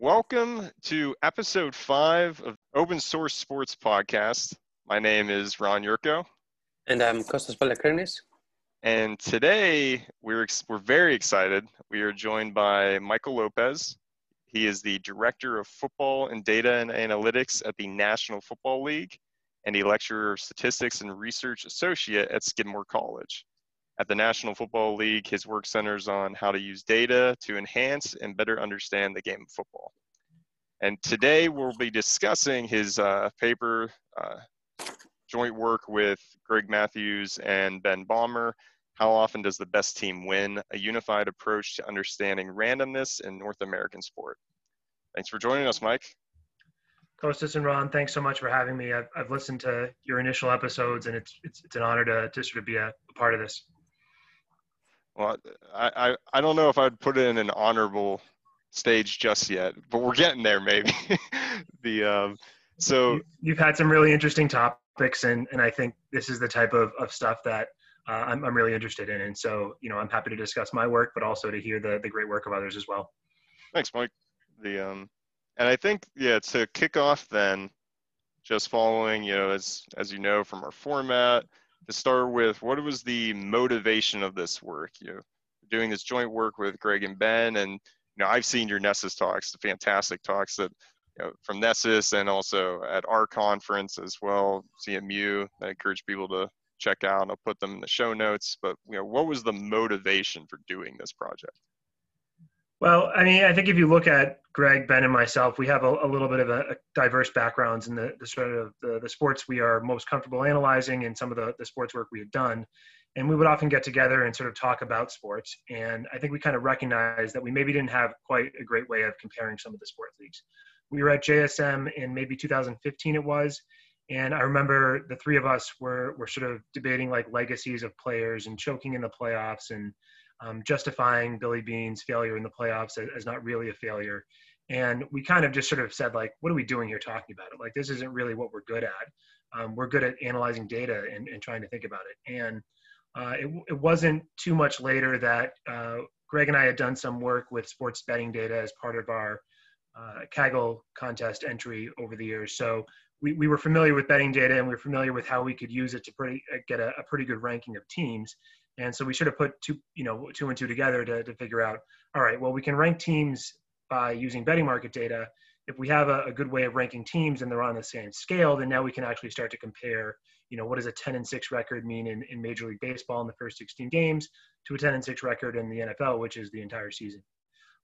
Welcome to episode five of Open Source Sports Podcast. My name is Ron Yurko. And I'm Kostas Pelechrinis. And today we're, we're very excited. We are joined by Michael Lopez. He is the Director of Football and Data and Analytics at the National Football League and a Lecturer of Statistics and Research Associate at Skidmore College. At the National Football League, his work centers on how to use data to enhance and better understand the game of football. And today we'll be discussing his uh, paper, uh, joint work with Greg Matthews and Ben Baumer. How often does the best team win? A unified approach to understanding randomness in North American sport. Thanks for joining us, Mike. Kostas and Ron, thanks so much for having me. I've, I've listened to your initial episodes, and it's it's, it's an honor to, to sort of be a, a part of this. Well, I, I, I don't know if I'd put it in an honorable stage just yet, but we're getting there maybe. the um, so you've had some really interesting topics, and and I think this is the type of, of stuff that uh, I'm I'm really interested in, and so you know I'm happy to discuss my work, but also to hear the the great work of others as well. Thanks, Mike. The um, and I think yeah to kick off then, just following you know as as you know from our format to start with, what was the motivation of this work? You know, doing this joint work with Greg and Ben, and you know, I've seen your NESSIS talks, the fantastic talks that you know, from NESSIS and also at our conference as well, CMU. I encourage people to check out. I'll put them in the show notes. But you know, what was the motivation for doing this project? Well, I mean, I think if you look at Greg, Ben, and myself, we have a, a little bit of a, a, diverse backgrounds in the, the sort of the, the, sports we are most comfortable analyzing and some of the, the sports work we have done. And we would often get together and sort of talk about sports. And I think we kind of recognized that we maybe didn't have quite a great way of comparing some of the sports leagues. We were at JSM in maybe 2015 it was. And I remember the three of us were, were sort of debating like legacies of players and choking in the playoffs and um, justifying Billy Beane's failure in the playoffs as, as, not really a failure. And we kind of just sort of said, like, what are we doing here talking about it? Like, this isn't really what we're good at. Um, we're good at analyzing data and, and, trying to think about it. And uh, it, it, wasn't too much later that uh, Greg and I had done some work with sports betting data as part of our uh, Kaggle contest entry over the years. So we, we were familiar with betting data and we were familiar with how we could use it to pretty, uh, get a, a pretty good ranking of teams. And so we should have put two, you know, two and two together to, to figure out, all right, well, we can rank teams by using betting market data. If we have a, a good way of ranking teams and they're on the same scale, then now we can actually start to compare, you know, what does a 10 and 6 record mean in, in Major League Baseball in the first 16 games to a 10 and 6 record in the NFL, which is the entire season.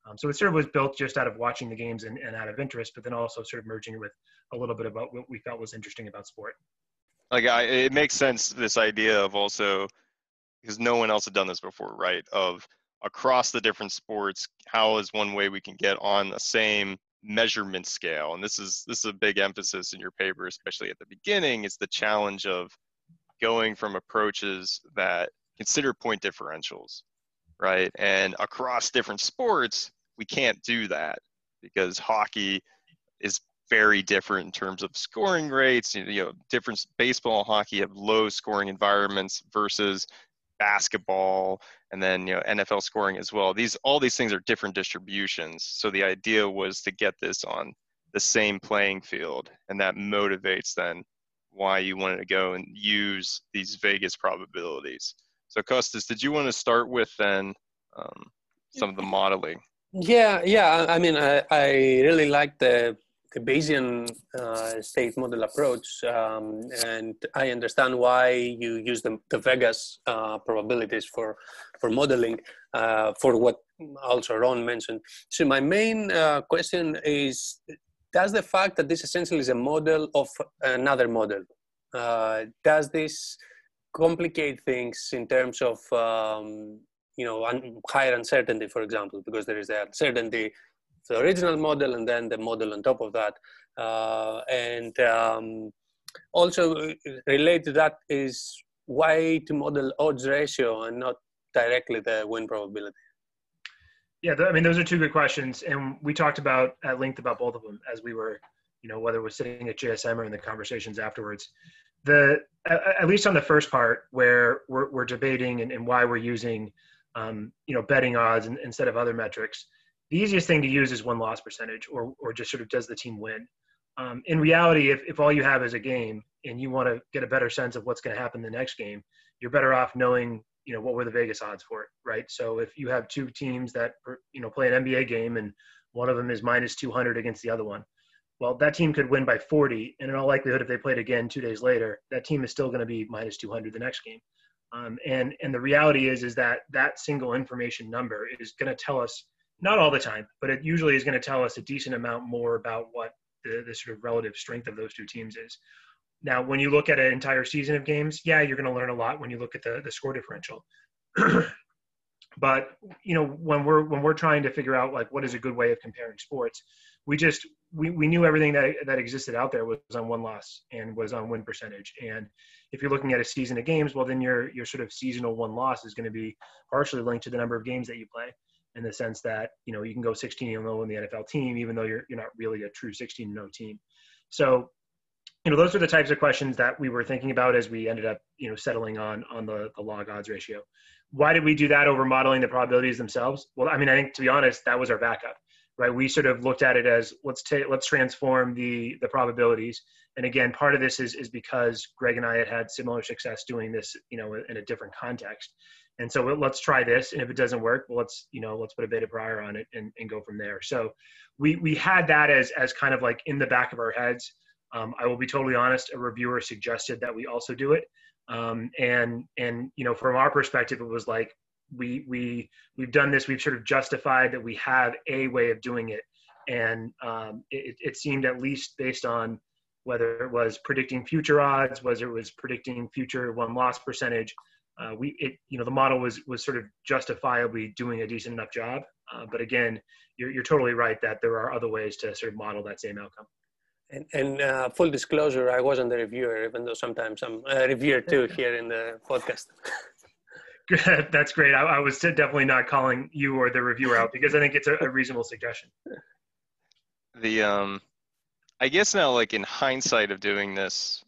Um, so it sort of was built just out of watching the games and, and out of interest, but then also sort of merging with a little bit about what we felt was interesting about sport. Like I, it makes sense this idea of also because no one else had done this before, right? Of across the different sports, how is one way we can get on the same measurement scale? And this is this is a big emphasis in your paper, especially at the beginning. It's the challenge of going from approaches that consider point differentials, right? And across different sports, we can't do that because hockey is very different in terms of scoring rates. You know, different baseball and hockey have low scoring environments versus basketball and then you know NFL scoring as well. These all these things are different distributions. So the idea was to get this on the same playing field, and that motivates then why you wanted to go and use these Vegas probabilities. So Kostas, did you want to start with then um, some of the modeling? Yeah, yeah. I mean, I, I really like the the Bayesian uh, state model approach, um, and I understand why you use the, the Vegas uh, probabilities for for modeling uh, for what also Ron mentioned. So my main uh, question is: Does the fact that this essentially is a model of another model, uh, does this complicate things in terms of um, you know un- higher uncertainty, for example, because there is the uncertainty the original model and then the model on top of that. Uh, and um, also uh, related to that is why to model odds ratio and not directly the win probability. Yeah, I mean those are two good questions, and we talked about at length about both of them as we were, you know, whether we're sitting at JSM or in the conversations afterwards. The at least on the first part where we're, we're debating and, and why we're using, um, you know, betting odds instead of other metrics the easiest thing to use is win-loss percentage or, or just sort of does the team win. Um, in reality, if, if all you have is a game and you want to get a better sense of what's going to happen the next game, you're better off knowing, you know, what were the Vegas odds for it, right? So if you have two teams that, you know, play an NBA game and one of them is minus 200 against the other one, well, that team could win by 40. And in all likelihood, if they played again two days later, that team is still going to be minus 200 the next game. Um, and and the reality is is that that single information number is going to tell us not all the time, but it usually is going to tell us a decent amount more about what the, the sort of relative strength of those two teams is. Now, when you look at an entire season of games, yeah, you're going to learn a lot when you look at the, the score differential. but you know, when we're when we're trying to figure out like what is a good way of comparing sports, we just we, we knew everything that that existed out there was on win-loss and was on win percentage. And if you're looking at a season of games, well, then your your sort of seasonal win-loss is going to be partially linked to the number of games that you play in the sense that you know you can go 16 and 0 in the NFL team, even though you're you're not really a true 16 and 0 team. So, you know, those are the types of questions that we were thinking about as we ended up you know settling on on the the log odds ratio. Why did we do that over modeling the probabilities themselves? Well, I mean, I think to be honest, that was our backup, right? We sort of looked at it as let's take let's transform the the probabilities. And again, part of this is is because Greg and I had had similar success doing this, you know, in a different context. And so let's try this and if it doesn't work well let's you know let's put a beta prior on it and, and go from there. So we we had that as as kind of like in the back of our heads. Um, i will be totally honest a reviewer suggested that we also do it. Um, and and you know from our perspective it was like we we we've done this we've sort of justified that we have a way of doing it. And um, it, it seemed at least based on whether it was predicting future odds whether it was predicting future win-loss percentage uh, we it you know the model was was sort of justifiably doing a decent enough job. Uh, but again you're, you're totally right that there are other ways to sort of model that same outcome. And, and uh, full disclosure i wasn't the reviewer even though sometimes i'm a reviewer too here in the podcast. That's great. I, I, was definitely not calling you or the reviewer out because i think it's a, a reasonable suggestion. The um i guess now like in hindsight of doing this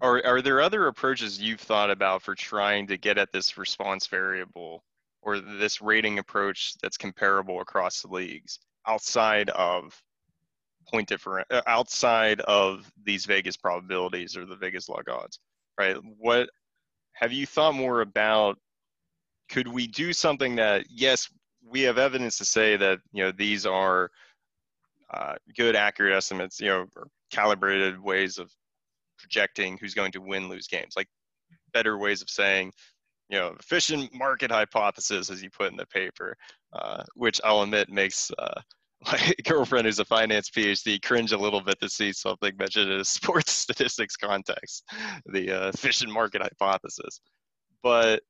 are, are there other approaches you've thought about for trying to get at this response variable or this rating approach that's comparable across the leagues outside of point different uh, outside of these Vegas probabilities or the Vegas log odds, right? What have you thought more about? Could we do something that yes, we have evidence to say that you know these are uh, good, accurate estimates, you know, calibrated ways of projecting who's going to win, lose games. Like better ways of saying, you know, efficient market hypothesis, as you put in the paper, uh, which I'll admit makes uh, my girlfriend, who's a finance PhD, cringe a little bit to see something mentioned in a sports statistics context, the uh, efficient market hypothesis. But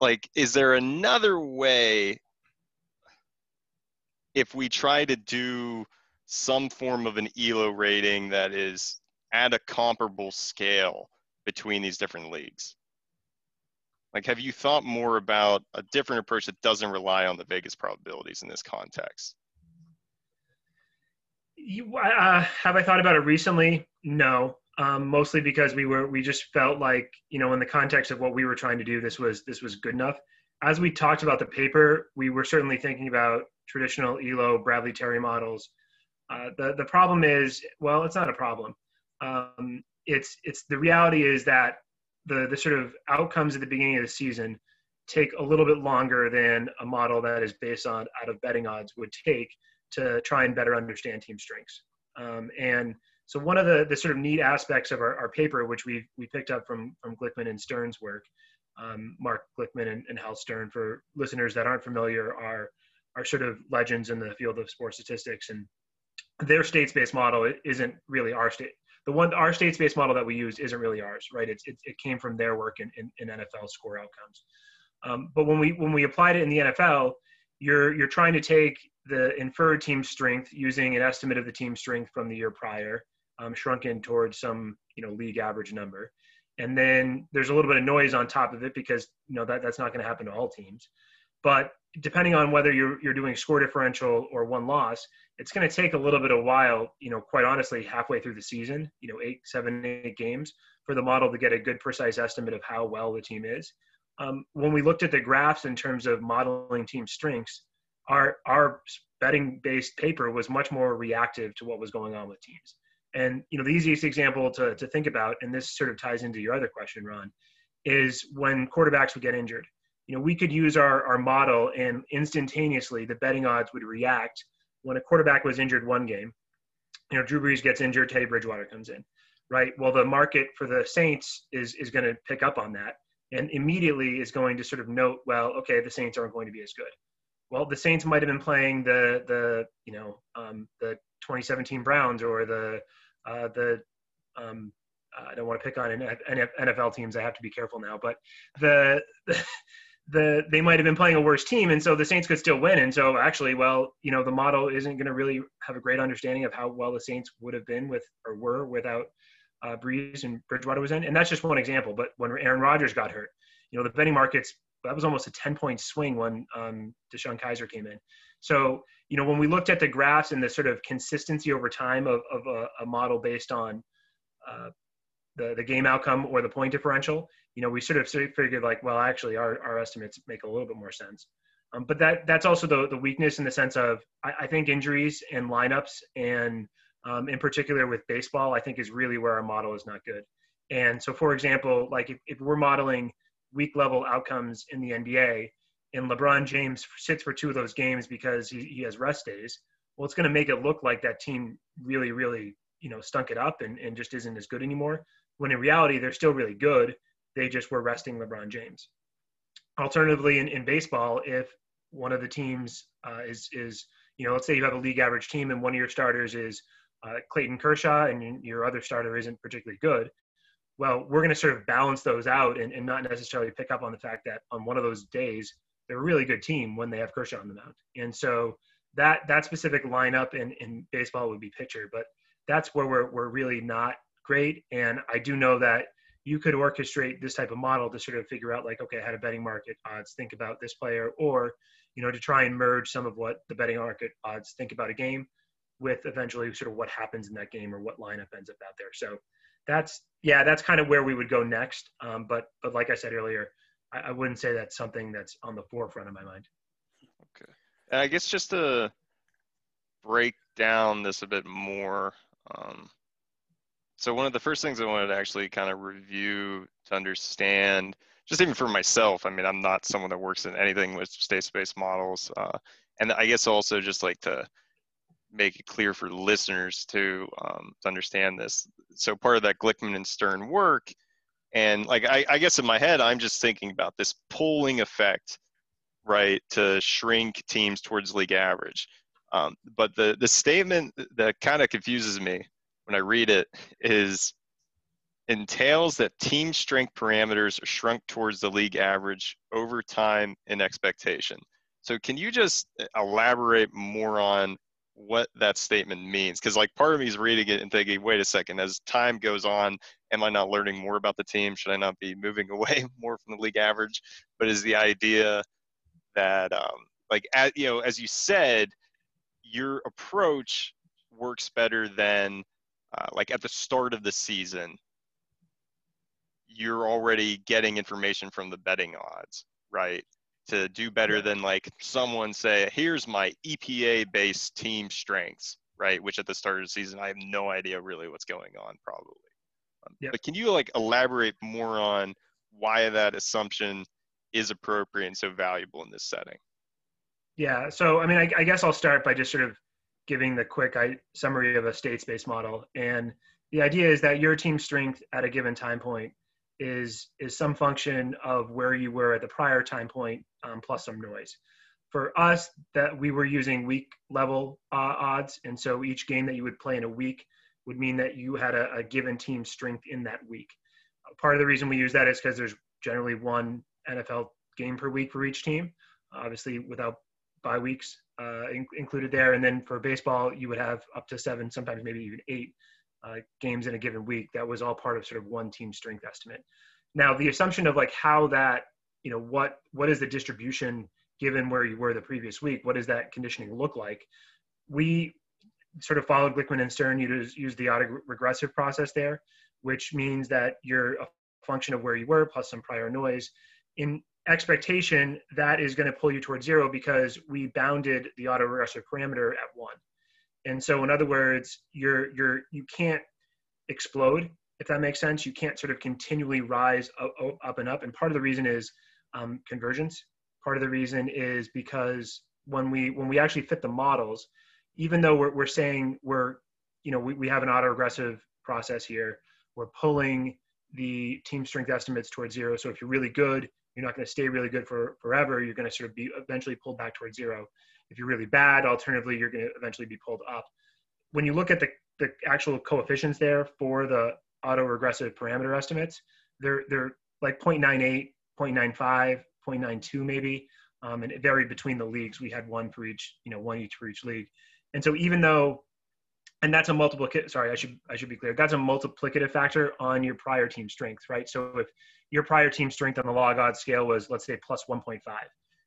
like, is there another way? If we try to do some form of an ELO rating that is at a comparable scale between these different leagues? Like, have you thought more about a different approach that doesn't rely on the Vegas probabilities in this context? You, uh, have I thought about it recently? No, um, mostly because we were we just felt like you know in the context of what we were trying to do, this was this was good enough. As we talked about the paper, we were certainly thinking about traditional ELO Bradley Terry models. Uh, the the problem is, well, it's not a problem um, it's it's the reality is that the the sort of outcomes at the beginning of the season take a little bit longer than a model that is based on out of betting odds would take to try and better understand team strengths. Um, and so one of the, the sort of neat aspects of our, our paper, which we we picked up from from Glickman and Stern's work, um, Mark Glickman and, and Hal Stern, for listeners that aren't familiar, are are sort of legends in the field of sports statistics, and their states-based model isn't really our state the one our state based model that we use isn't really ours, right? It's, it, it came from their work in, in, in NFL score outcomes. Um, but when we when we applied it in the NFL, you're you're trying to take the inferred team strength using an estimate of the team strength from the year prior, um, shrunken towards some you know league average number, and then there's a little bit of noise on top of it because you know that that's not going to happen to all teams. But depending on whether you're you're doing score differential or win-loss, it's going to take a little bit of while, you know, quite honestly, halfway through the season, you know, eight, seven, eight games for the model to get a good, precise estimate of how well the team is. Um, when we looked at the graphs in terms of modeling team strengths, our our betting based paper was much more reactive to what was going on with teams. And you know, the easiest example to to think about, and this sort of ties into your other question, Ron, is when quarterbacks would get injured. You know, we could use our our model, and instantaneously the betting odds would react when a quarterback was injured one game. You know, Drew Brees gets injured, Teddy Bridgewater comes in, right? Well, the market for the Saints is is going to pick up on that, and immediately is going to sort of note, well, okay, the Saints aren't going to be as good well, the Saints might have been playing the the you know um, the 2017 Browns or the uh, the um, I don't want to pick on NFL teams. I have to be careful now, but the, the the they might have been playing a worse team, and so the Saints could still win. And so actually, well, you know, the model isn't going to really have a great understanding of how well the Saints would have been with or were without uh, Brees and Bridgewater was in. And that's just one example. But when Aaron Rodgers got hurt, you know, the betting markets that was almost a 10 point swing when um, DeShone Kizer came in. So, you know, when we looked at the graphs and the sort of consistency over time of, of a, a model based on uh, the, the game outcome or the point differential, you know, we sort of figured like, well, actually our, our estimates make a little bit more sense. Um, but that that's also the, the weakness in the sense of I, I think injuries and lineups and um, in particular with baseball, I think is really where our model is not good. And so, for example, like if, if we're modeling – week level outcomes in the NBA, and LeBron James sits for two of those games because he, he has rest days, well, it's going to make it look like that team really, really, you know, stunk it up and, and just isn't as good anymore. When in reality, they're still really good. They just were resting LeBron James. Alternatively, in, in baseball, if one of the teams uh, is is you know, let's say you have a league average team and one of your starters is uh, Clayton Kershaw and your other starter isn't particularly good, well, we're going to sort of balance those out and, and not necessarily pick up on the fact that on one of those days, they're a really good team when they have Kershaw on the mound. And so that that specific lineup in, in baseball would be pitcher, but that's where we're, we're really not great. And I do know that you could orchestrate this type of model to sort of figure out like, okay, how to betting market odds think about this player, or, you know, to try and merge some of what the betting market odds think about a game with eventually sort of what happens in that game or what lineup ends up out there. So that's yeah, that's kind of where we would go next. Um, but but like I said earlier, I, I, wouldn't say that's something that's on the forefront of my mind. Okay, I guess just to break down this a bit more. Um, so one of the first things I wanted to actually kind of review to understand, just even for myself. I mean, I'm not someone that works in anything with state-based models, uh, and I guess also just like to make it clear for listeners to um, to understand this. So part of that Glickman and Stern work, and like I, I guess in my head, I'm just thinking about this pulling effect, right, to shrink teams towards league average. Um, but the the statement that kind of confuses me when I read it is entails that team strength parameters are shrunk towards the league average over time in expectation. So can you just elaborate more on what that statement means? Because like part of me is reading it and thinking wait a second as time goes on am i not learning more about the team? Should i not be moving away more from the league average? But is the idea that um, like at, you know as you said your approach works better than uh, like at the start of the season you're already getting information from the betting odds right to do better than like someone say, here's my EPA based team strengths, right? Which at the start of the season, I have no idea really what's going on probably. Um, But can you like elaborate more on why that assumption is appropriate and so valuable in this setting? Yeah. So, I mean, I, I guess I'll start by just sort of giving the quick summary of a state-based model. And the idea is that your team strength at a given time point is is some function of where you were at the prior time point um, plus some noise. For us, that we were using week level uh, odds, and so each game that you would play in a week would mean that you had a, a given team strength in that week. Part of the reason we use that is because there's generally one NFL game per week for each team, obviously without bye weeks uh, in, included there. And then for baseball, you would have up to seven, sometimes maybe even eight uh, games in a given week. That was all part of sort of one team strength estimate. Now, the assumption of like how that, you know, what what is the distribution given where you were the previous week? What does that conditioning look like? We sort of followed Glickman and Stern. You use, use the autoregressive process there, which means that you're a function of where you were plus some prior noise. In expectation that is going to pull you towards zero because we bounded the autoregressive parameter at one. And so in other words, you're you're you can't explode if that makes sense. You can't sort of continually rise up, and up. And part of the reason is um, convergence. Part of the reason is because when we when we actually fit the models, even though we're, we're saying we're you know we, we have an autoregressive process here, we're pulling the team strength estimates towards zero. So if you're really good, you're not going to stay really good for forever. You're going to sort of be eventually pulled back towards zero. If you're really bad, alternatively, you're going to eventually be pulled up. When you look at the, the actual coefficients there for the autoregressive parameter estimates, they're, they're like 0.98, 0.95, 0.92 maybe. Um, and it varied between the leagues. We had one for each, you know, one each for each league. And so even though, and that's a multiplicative, sorry, I should, I should be clear. That's a multiplicative factor on your prior team strength, right? So if your prior team strength on the log odds scale was, let's say plus 1.5,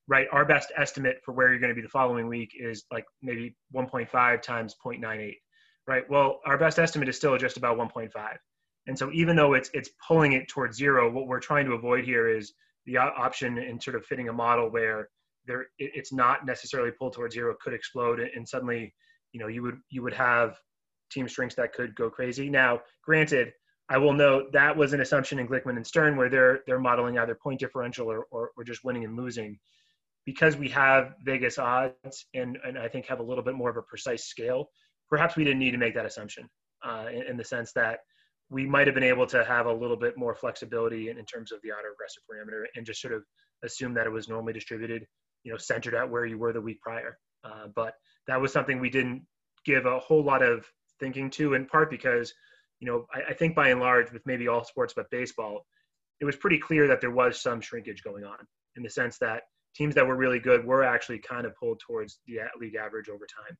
right? Our best estimate for where you're going to be the following week is like maybe 1.5 times 0.98, right? Well, our best estimate is still just about 1.5. And so even though it's it's pulling it towards zero, what we're trying to avoid here is the option in sort of fitting a model where there it's not necessarily pulled towards zero, could explode, and suddenly you know you would you would have team strengths that could go crazy. Now, granted, I will note that was an assumption in Glickman and Stern where they're they're modeling either point differential or, or, or just winning and losing. Because we have Vegas odds and, and I think have a little bit more of a precise scale, perhaps we didn't need to make that assumption uh, in, in, the sense that we might have been able to have a little bit more flexibility in, in terms of the autoregressive parameter and just sort of assume that it was normally distributed, you know, centered at where you were the week prior. Uh, but that was something we didn't give a whole lot of thinking to, in part because, you know, I, I think by and large, with maybe all sports but baseball, it was pretty clear that there was some shrinkage going on in the sense that teams that were really good were actually kind of pulled towards the league average over time.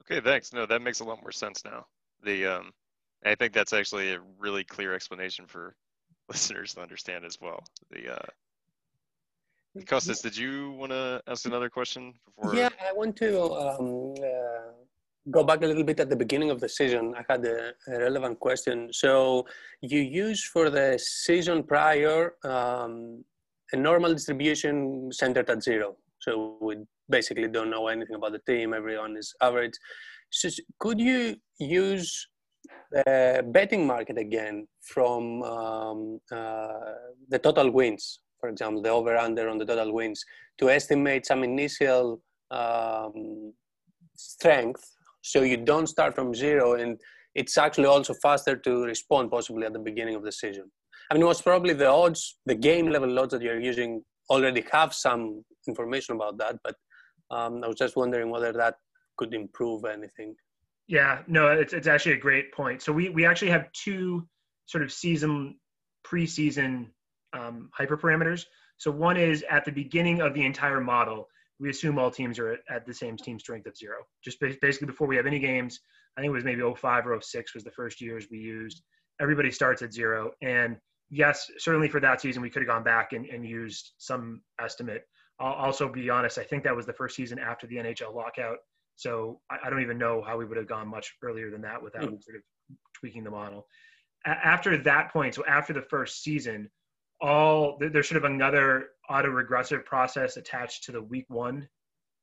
Okay, thanks. No, that makes a lot more sense now the um, I think that's actually a really clear explanation for listeners to understand as well. The uh, Kostas, did you want to ask another question before? Yeah, I want to um, uh, go back a little bit at the beginning of the season. I had a, a relevant question. So you use for the season prior um, a normal distribution centered at zero. So we basically don't know anything about the team. Everyone is average. So could you use the betting market again from um, uh, the total wins, for example, the over under on the total wins, to estimate some initial um, strength so you don't start from zero and it's actually also faster to respond possibly at the beginning of the season. I mean, most probably the odds, the game level odds that you're using already have some information about that, but um, I was just wondering whether that could improve anything. Yeah, no, it's it's actually a great point. So we we actually have two sort of season preseason um, hyperparameters. So one is at the beginning of the entire model, we assume all teams are at, at the same team strength of zero. Just basically before we have any games, I think it was maybe 05 or 06 was the first years we used. Everybody starts at zero. And yes, certainly for that season, we could have gone back and, and used some estimate. I'll also be honest, I think that was the first season after the NHL lockout. So I, I don't even know how we would have gone much earlier than that without mm-hmm. sort of tweaking the model. A- after that point, so after the first season, all there's sort of another auto-regressive process attached to the week one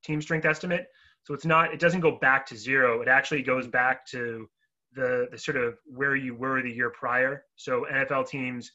team strength estimate. So it's not, it doesn't go back to zero. It actually goes back to the the sort of where you were the year prior. So NFL teams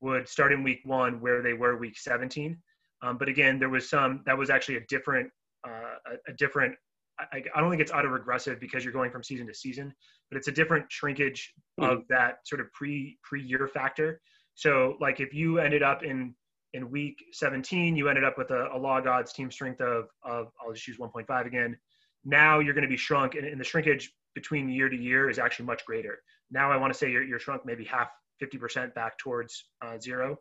would start in week one where they were week 17. Um, but again, there was some that was actually a different uh, a, a, different I, I don't think it's auto-regressive because you're going from season to season, but it's a different shrinkage mm-hmm. of that sort of pre pre year factor. So like if you ended up in in week 17, you ended up with a, a log odds team strength of of I'll just use 1.5 again. Now you're going to be shrunk, and, and the shrinkage between year to year is actually much greater. Now I want to say you're, you're shrunk maybe half, 50% back towards uh, zero.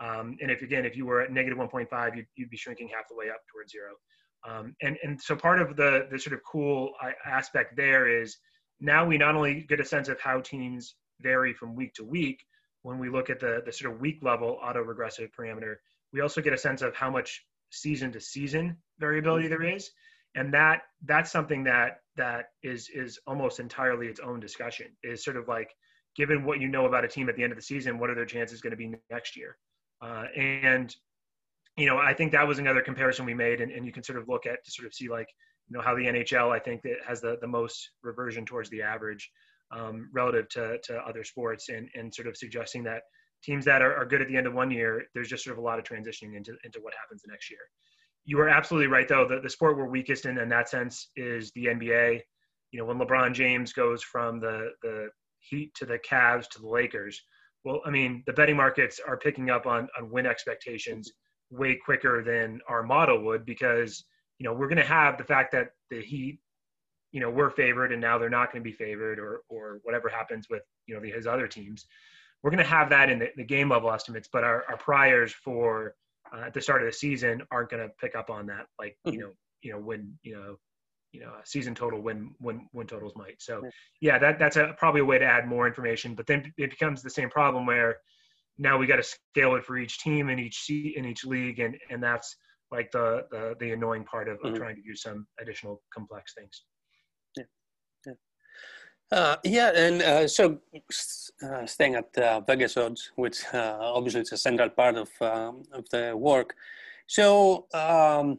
Um, and if again, if you were at negative 1.5, you'd, you'd be shrinking half the way up towards zero. Um, and, and so part of the, the sort of cool uh, aspect there is now we not only get a sense of how teams vary from week to week when we look at the, the sort of week level auto-regressive parameter, we also get a sense of how much season to season variability there is. And that that's something that that is is almost entirely its own discussion is sort of like given what you know about a team at the end of the season, what are their chances going to be next year? Uh, and you know, I think that was another comparison we made, and, and you can sort of look at to sort of see like you know how the NHL I think that has the the most reversion towards the average um, relative to to other sports, and and sort of suggesting that teams that are, are good at the end of one year, there's just sort of a lot of transitioning into into what happens the next year. You are absolutely right, though. The, the sport we're weakest in, in that sense, is the NBA. You know, when LeBron James goes from the the Heat to the Cavs to the Lakers, well, I mean, the betting markets are picking up on on win expectations way quicker than our model would because you know we're going to have the fact that the Heat, you know, we're favored and now they're not going to be favored, or or whatever happens with you know the, his other teams. We're going to have that in the, the game level estimates, but our, our priors for uh, at the start of the season aren't going to pick up on that, like you mm-hmm. know, you know when you know, you know, season total win win win totals might. So yeah, that that's a probably a way to add more information. But then it becomes the same problem where now we got to scale it for each team in each seat in each league, and and that's like the the, the annoying part of, mm-hmm. of trying to do some additional complex things. Uh, yeah, and uh, so uh, staying at uh, Vegas odds, which uh, obviously is a central part of um, of the work. So um,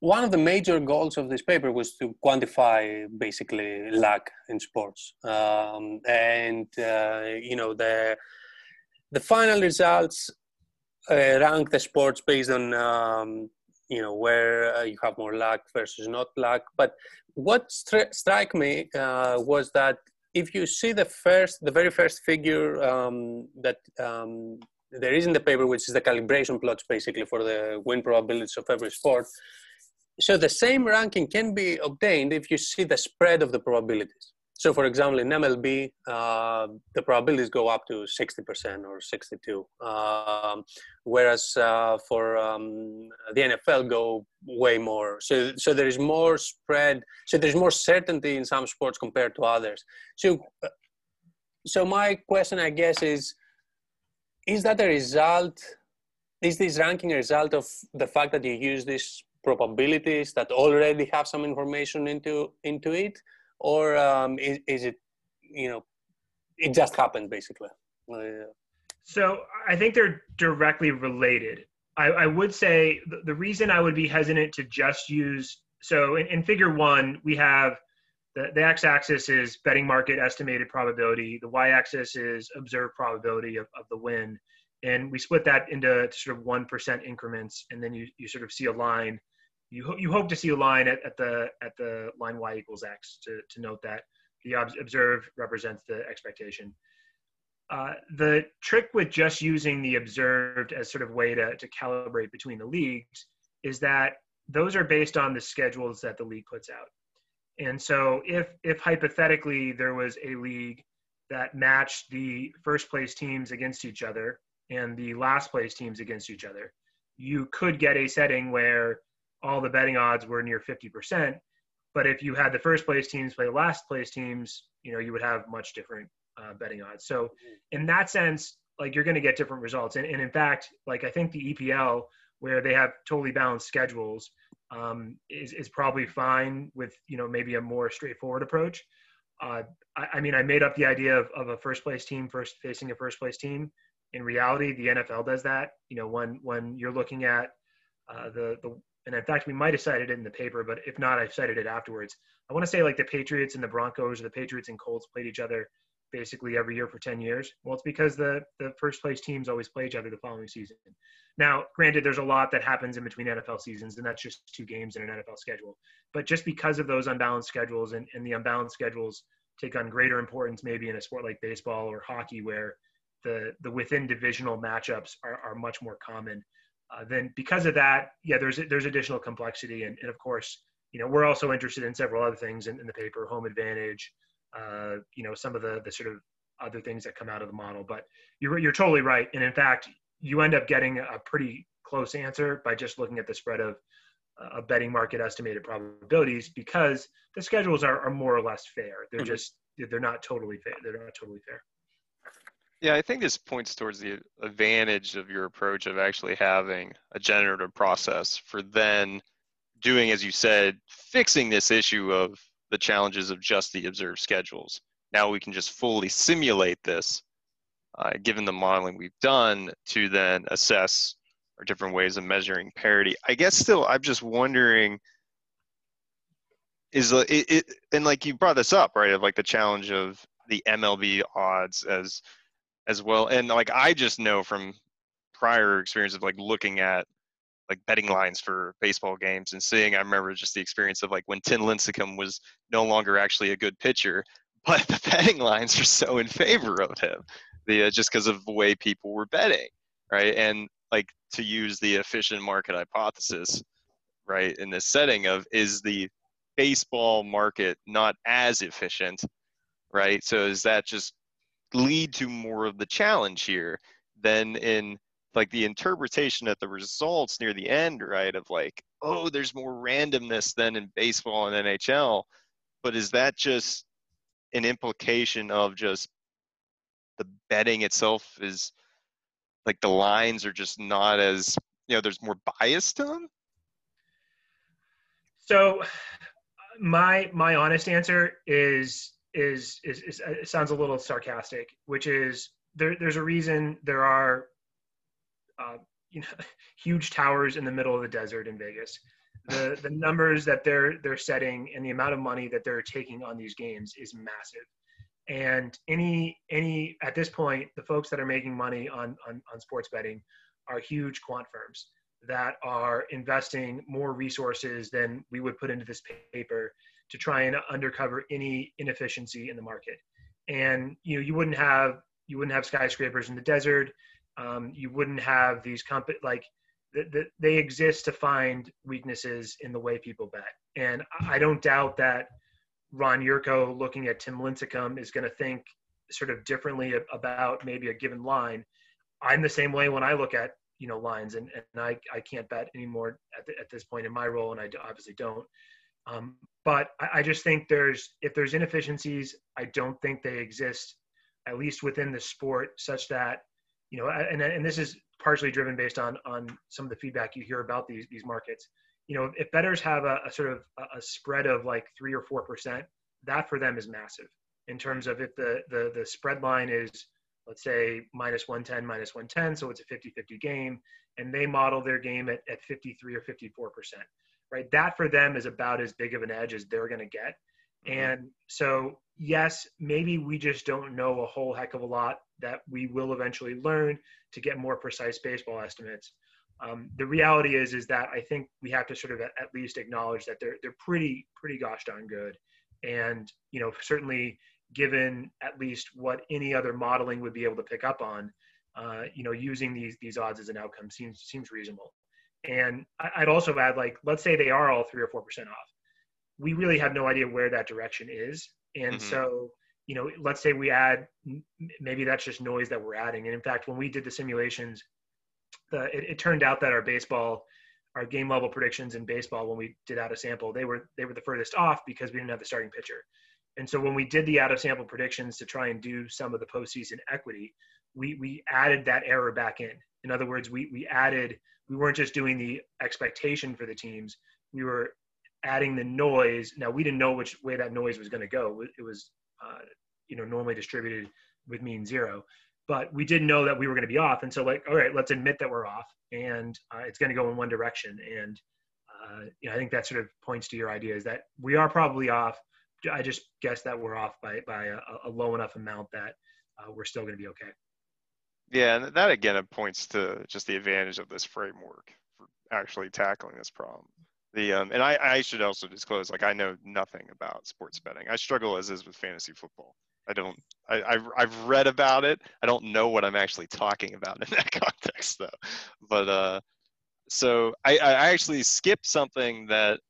one of the major goals of this paper was to quantify basically luck in sports, um, and uh, you know the the final results rank the sports based on um, you know where uh, you have more luck versus not luck but what stri- struck me uh, was that if you see the first the very first figure um, that um, there is in the paper which is the calibration plots basically for the win probabilities of every sport so the same ranking can be obtained if you see the spread of the probabilities so, for example, in MLB, uh, the probabilities go up to 60% or 62, um, whereas uh, for um, the NFL go way more. So, so there is more spread. So there's more certainty in some sports compared to others. So, uh, so my question, I guess, is: Is that a result? Is this ranking a result of the fact that you use these probabilities that already have some information into into it? Or um, is, is, it you know it just happened basically. So i think they're directly related. I, I would say the, the, reason i would be hesitant to just use so in, in figure one we have the, the x-axis is betting market estimated probability. The y-axis is observed probability of, of the win. And we split that into sort of 1% increments and then you, you sort of see a line you, ho- you hope to see a line at, at the at the line y equals x to, to note that the observed represents the expectation. Uh, the trick with just using the observed as sort of way to, to calibrate between the leagues is that those are based on the schedules that the league puts out. And so if if hypothetically there was a league that matched the first place teams against each other and the last place teams against each other, you could get a setting where all the betting odds were near 50%. But if you had the first place teams play last place teams, you know, you would have much different uh, betting odds. So in that sense, like you're going to get different results. And, and in fact, like I think the EPL, where they have totally balanced schedules, um, is, is probably fine with, you know, maybe a more straightforward approach. Uh, I, I, mean, I made up the idea of, of a first place team first facing a first place team. In reality, the NFL does that. You know, when when you're looking at uh, the the and in fact, we might have cited it in the paper, but if not, I've cited it afterwards. I want to say like the Patriots and the Broncos or the Patriots and Colts played each other basically every year for 10 years. Well, it's because the, the first place teams always play each other the following season. Now, granted, there's a lot that happens in between NFL seasons, and that's just two games in an NFL schedule. But just because of those unbalanced schedules and, and the unbalanced schedules take on greater importance maybe in a sport like baseball or hockey where the, the within divisional matchups are, are much more common uh, then because of that, yeah, there's there's additional complexity, and, and of course, you know, we're also interested in several other things in, in the paper, home advantage, uh, you know, some of the the sort of other things that come out of the model. But you're you're totally right, and in fact, you end up getting a pretty close answer by just looking at the spread of uh, betting market estimated probabilities because the schedules are, are more or less fair. They're mm-hmm. just they're not totally fair. They're not totally fair. Yeah, I think this points towards the advantage of your approach of actually having a generative process for then doing, as you said, fixing this issue of the challenges of just the observed schedules. Now we can just fully simulate this uh, given the modeling we've done, to then assess our different ways of measuring parity. I guess still, I'm just wondering is it, it and like you brought this up right of like the challenge of the MLB odds as as well and like I just know from prior experience of like looking at like betting lines for baseball games and seeing I remember just the experience of like when Tim Lincecum was no longer actually a good pitcher but the betting lines are so in favor of him the uh, just because of the way people were betting right and like to use the efficient market hypothesis right in this setting of is the baseball market not as efficient, right? So is that just lead to more of the challenge here than in like the interpretation of the results near the end, right? Of like, oh, there's more randomness than in baseball and NHL. But is that just an implication of just the betting itself is like the lines are just not as you know there's more bias to them so my my honest answer is is is, is it sounds a little sarcastic, which is there, there's a reason there are uh, you know huge towers in the middle of the desert in Vegas. The the numbers that they're they're setting and the amount of money that they're taking on these games is massive. And any any at this point, the folks that are making money on on, on sports betting are huge quant firms that are investing more resources than we would put into this paper to try and undercover any inefficiency in the market. And you know, you wouldn't have you wouldn't have skyscrapers in the desert. Um, you wouldn't have these comp like the, they exist to find weaknesses in the way people bet. And I don't doubt that Ron Yurko looking at Tim Lincecum is going to think sort of differently about maybe a given line. I'm the same way when I look at you know lines and, and I, I can't bet anymore at, the, at this point in my role and I obviously don't um, but I, I, just think there's if there's inefficiencies I don't think they exist at least within the sport such that you know and, and this is partially driven based on on some of the feedback you hear about these these markets. You know if bettors have a, a sort of a spread of like three or four percent that for them is massive in terms of if the the, the spread line is let's say minus 110, minus 110, so it's a 50-50 game, and they model their game at, at 53 or 54 percent, right? That for them is about as big of an edge as they're going to get. Mm-hmm. And so, yes, maybe we just don't know a whole heck of a lot that we will eventually learn to get more precise baseball estimates. Um, the reality is, is that I think we have to sort of at, at least acknowledge that they're they're pretty pretty gosh darn good, and you know certainly given at least what any other modeling would be able to pick up on, uh, you know, using these these odds as an outcome seems seems reasonable. And I'd also add, like, let's say they are all three or four percent off. We really have no idea where that direction is, and mm-hmm. so you know, let's say we add maybe that's just noise that we're adding. And in fact, when we did the simulations, the it, it turned out that our baseball our game level predictions in baseball when we did out a sample they were they were the furthest off because we didn't have the starting pitcher and so when we did the out of sample predictions to try and do some of the postseason equity, we we added that error back in. In other words, we we added we weren't just doing the expectation for the teams, we were adding the noise. Now we didn't know which way that noise was going to go. It was uh, you know normally distributed with mean zero, but we didn't know that we were going to be off. And so like, all right, let's admit that we're off, and uh, it's going to go in one direction. And uh, you know, I think that sort of points to your idea is that we are probably off I just guess that we're off by by a, a low enough amount that uh, we're still going to be okay. Yeah, and that again it points to just the advantage of this framework for actually tackling this problem. The um, and I, I should also disclose like I know nothing about sports betting. I struggle as is with fantasy football. I don't. I, I've I've read about it. I don't know what I'm actually talking about in that context though. But uh, so I I actually skipped something that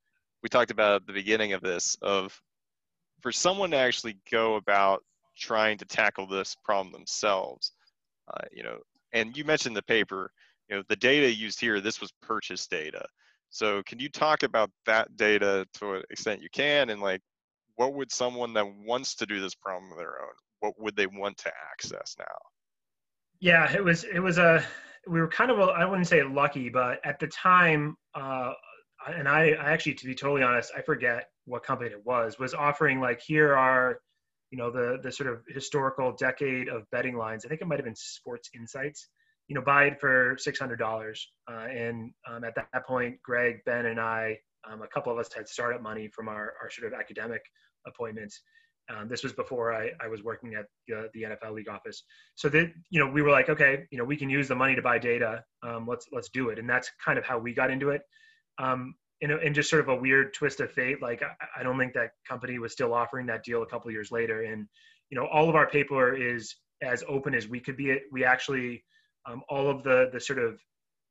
we talked about at the beginning of this of for someone to actually go about trying to tackle this problem themselves, uh, you know, and you mentioned the paper, you know, the data used here, this was purchase data. So can you talk about that data to an extent you can and like what would someone that wants to do this problem of their own, what would they want to access now? Yeah, it was it was a we were kind of I wouldn't say lucky, but at the time, uh, and I, I actually to be totally honest, I forget what company it was was offering like here are you know the the sort of historical decade of betting lines. I think it might have been Sports Insights. You know, buy it for six hundred dollars, uh, and um, at that point, Greg, Ben, and I, um, a couple of us had startup money from our our sort of academic appointments. Um, this was before I, I was working at the, the, NFL league office. So that you know we were like, okay, you know we can use the money to buy data. Um, let's let's do it, and that's kind of how we got into it. Um, in, a, in just sort of a weird twist of fate, like I, I don't think that company was still offering that deal a couple years later. And you know all of our paper is as open as we could be. We actually um, all of the the sort of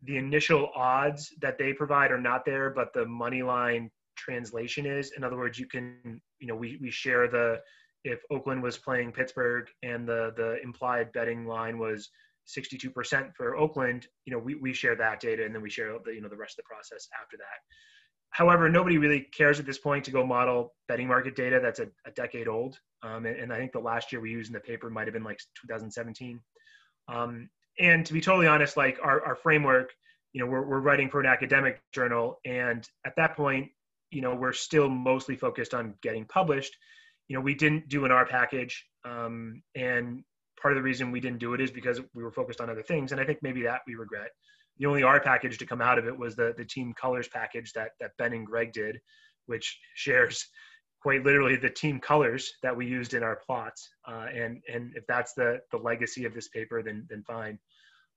the initial odds that they provide are not there, but the money line translation is. In other words, you can, you know, we, we share the, if Oakland was playing Pittsburgh and the, the implied betting line was 62% for Oakland, you know, we, we share that data and then we share the, you know, the rest of the process after that. However, nobody really cares at this point to go model betting market data that's a, a decade old. Um, and, and, I think the last year we used in the paper might have been like 2017. Um, and to be totally honest, like our, our framework, you know, we're, we're writing for an academic journal. And at that point, you know we're still mostly focused on getting published you know we didn't do an r package um, and part of the reason we didn't do it is because we were focused on other things and i think maybe that we regret the only r package to come out of it was the the team colors package that that ben and greg did which shares quite literally the team colors that we used in our plots uh, and and if that's the the legacy of this paper then then fine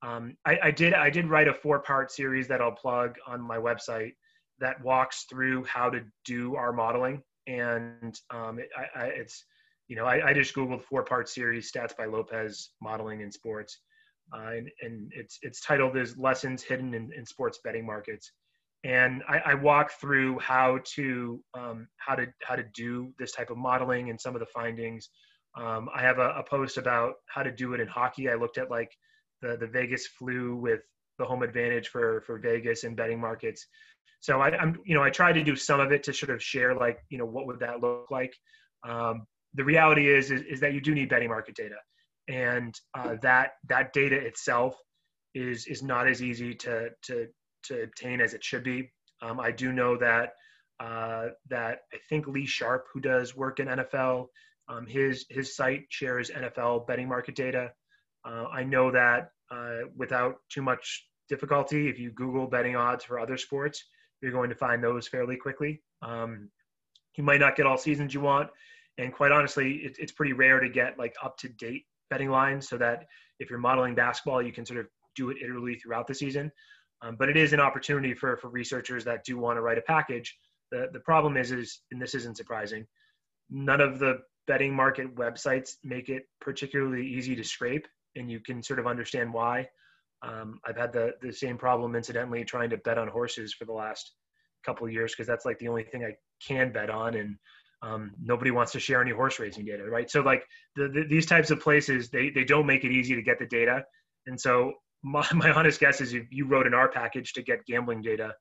um, I, I did i did write a four part series that i'll plug on my website that walks through how to do our modeling. And um, it, I, I, it's, you know, I, I, just Googled four part series stats by Lopez modeling in sports. Uh, and, and, it's, it's titled as lessons hidden in, in sports betting markets. And I, walk through how to, um, how to, how to do this type of modeling and some of the findings. Um, I have a, a post about how to do it in hockey. I looked at like the, the Vegas flu with the home advantage for, for Vegas and betting markets so I, am you know, I try to do some of it to sort of share like, you know, what would that look like? Um, the reality is, is, is that you do need betting market data, and uh, that that data itself is is not as easy to to to obtain as it should be. Um, I do know that uh, that I think Lee Sharpe, who does work in NFL, um, his his site shares NFL betting market data. Uh, I know that uh, without too much difficulty, if you Google betting odds for other sports, you're going to find those fairly quickly. Um, you might not get all seasons you want, and quite honestly, it, it's pretty rare to get like up to date betting lines, so that if you're modeling basketball, you can sort of do it iteratively throughout the season. Um, but it is an opportunity for for researchers that do want to write a package. The the problem is is and this isn't surprising, none of the betting market websites make it particularly easy to scrape, and you can sort of understand why. Um, I've had the the same problem, incidentally, trying to bet on horses for the last couple years because that's like the only thing I can bet on, and um, nobody wants to share any horse racing data, right? So like the, the, these types of places, they they don't make it easy to get the data, and so my, my honest guess is if you wrote an R package to get gambling data,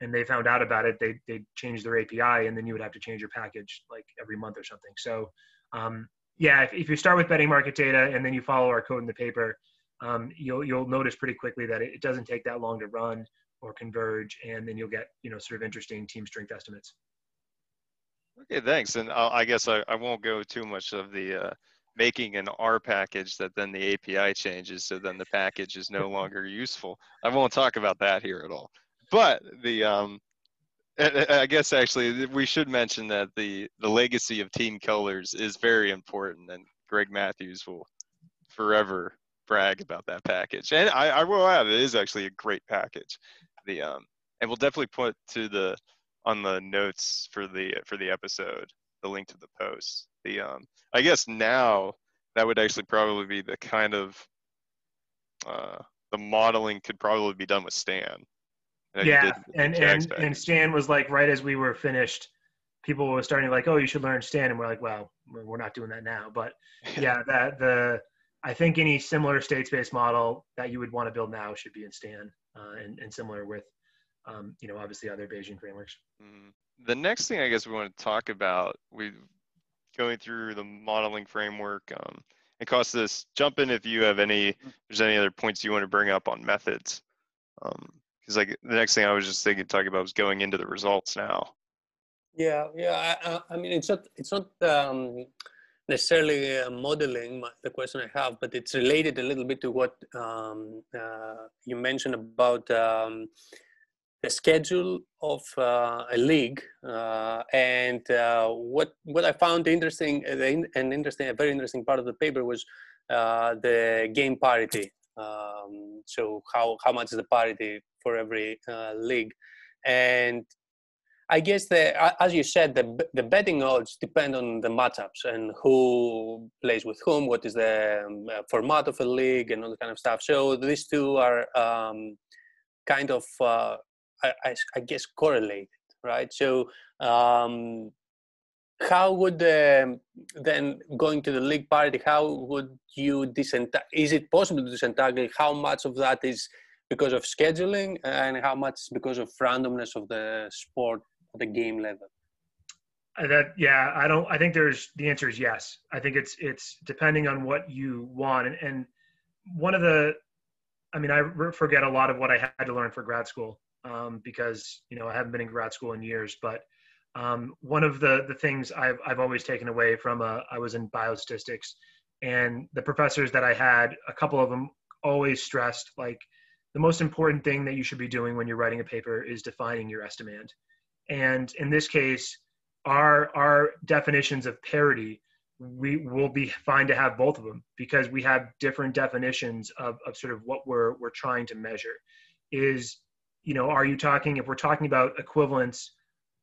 and they found out about it, they they change their API, and then you would have to change your package like every month or something. So um, yeah, if, if you start with betting market data and then you follow our code in the paper um, you'll you'll notice pretty quickly that it, doesn't take that long to run or converge, and then you'll get you know sort of interesting team strength estimates. Okay, thanks. And I'll, i guess I, I won't go too much of the uh, making an R package that then the API changes, so then the package is no longer useful. I won't talk about that here at all. But the um, I guess actually we should mention that the the legacy of team colors is very important, and Greg Matthews will forever brag about that package. And I, I will add, it is actually a great package. The um, and we'll definitely put to the on the notes for the for the episode the link to the post. The um, I guess now that would actually probably be the kind of uh, the modeling could probably be done with Stan. Yeah, and and and Stan was like right as we were finished, people were starting to like, oh, you should learn Stan, and we're like, well, we're not doing that now. But yeah, that the I think any similar state space model that you would want to build now should be in Stan uh, and, and similar with, um, you know, obviously other Bayesian frameworks. Mm-hmm. The next thing I guess we want to talk about, we going through the modeling framework. Um, it costs this jump in if you have any, there's any other points you want to bring up on methods. Because um, like the next thing I was just thinking, talking about was going into the results now. Yeah, yeah. I, I mean, it's not, it's not, um, necessarily uh, modeling the question I have, but it's related a little bit to what um, uh, you mentioned about um, schedule of uh, a league. Uh, and uh, what what I found interesting, and interesting, a very interesting part of the paper was the game parity. Um, so how how much is the parity for every league, and I guess the as you said, the the betting odds depend on the matchups and who plays with whom, what is the um, uh, format of a league, and all that kind of stuff. So these two are um, kind of, uh, I, I, I, guess, correlated, right? So um, how would um, then going to the league party? How would you disentangle? Is it possible to disentangle how much of that is because of scheduling and how much is because of randomness of the sport the game level? Uh, that yeah, I don't. I think there's the answer is yes. I think it's it's depending on what you want, and, and one of the, I mean, I forget a lot of what I had to learn for grad school um, because you know I haven't been in grad school in years, but um, one of the the things I've I've always taken away from a, uh, I was in biostatistics, and the professors that I had, a couple of them always stressed like the most important thing that you should be doing when you're writing a paper is defining your estimand. And in this case, our our definitions of parity, we will be fine to have both of them because we have different definitions of, of sort of what we're we're trying to measure. Is you know, are you talking if we're talking about equivalence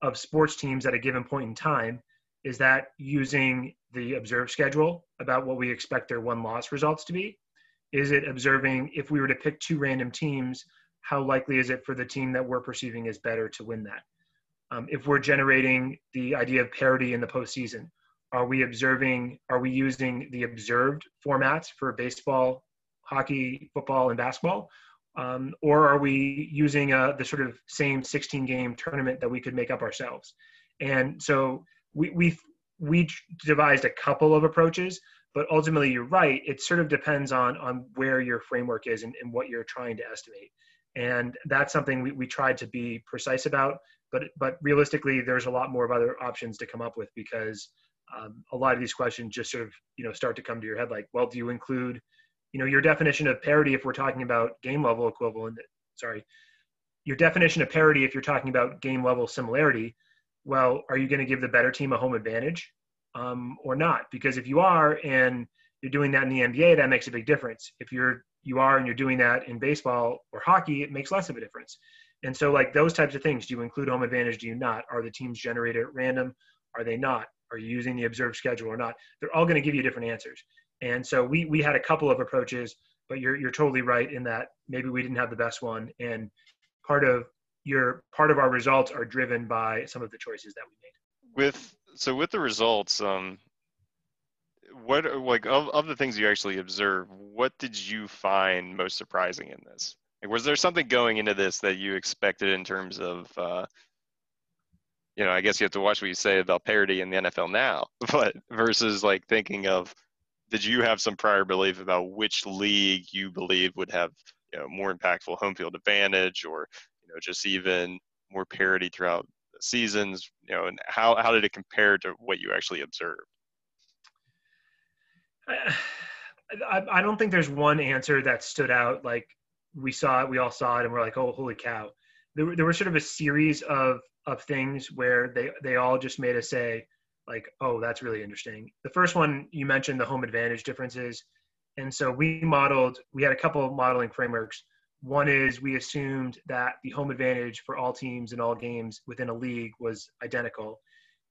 of sports teams at a given point in time, is that using the observed schedule about what we expect their win-loss results to be? Is it observing if we were to pick two random teams, how likely is it for the team that we're perceiving as better to win that? um, if we're generating the idea of parity in the postseason? Are we observing, are we using the observed formats for baseball, hockey, football, and basketball? Um, or are we using uh, the sort of same 16 game tournament that we could make up ourselves? And so we, we, we devised a couple of approaches, but ultimately you're right. It sort of depends on, on where your framework is and, and what you're trying to estimate. And that's something we, we tried to be precise about but but realistically, there's a lot more of other options to come up with because um, a lot of these questions just sort of you know start to come to your head like, well, do you include you know your definition of parity if we're talking about game level equivalent? Sorry, your definition of parity if you're talking about game level similarity. Well, are you going to give the better team a home advantage um, or not? Because if you are and you're doing that in the NBA, that makes a big difference. If you're you are and you're doing that in baseball or hockey, it makes less of a difference. And so, like those types of things, do you include home advantage? Do you not? Are the teams generated at random? Are they not? Are you using the observed schedule or not? They're all going to give you different answers. And so we we had a couple of approaches, but you're you're totally right in that maybe we didn't have the best one. And part of your part of our results are driven by some of the choices that we made. With so with the results, um, what like of, of the things you actually observe, what did you find most surprising in this? Like, was there something going into this that you expected in terms of, uh, you know, I guess you have to watch what you say about parity in the NFL now, but versus like thinking of, did you have some prior belief about which league you believe would have, you know, more impactful home field advantage or, you know, just even more parity throughout seasons, you know, and how, how did it compare to what you actually observed? I, I don't think there's one answer that stood out like we saw it, we all saw it, and we're like, oh, holy cow. There, there were sort of a series of of things where they they all just made us say, like, oh, that's really interesting. The first one you mentioned the home advantage differences, and so we modeled. We had a couple of modeling frameworks. One is we assumed that the home advantage for all teams in all games within a league was identical,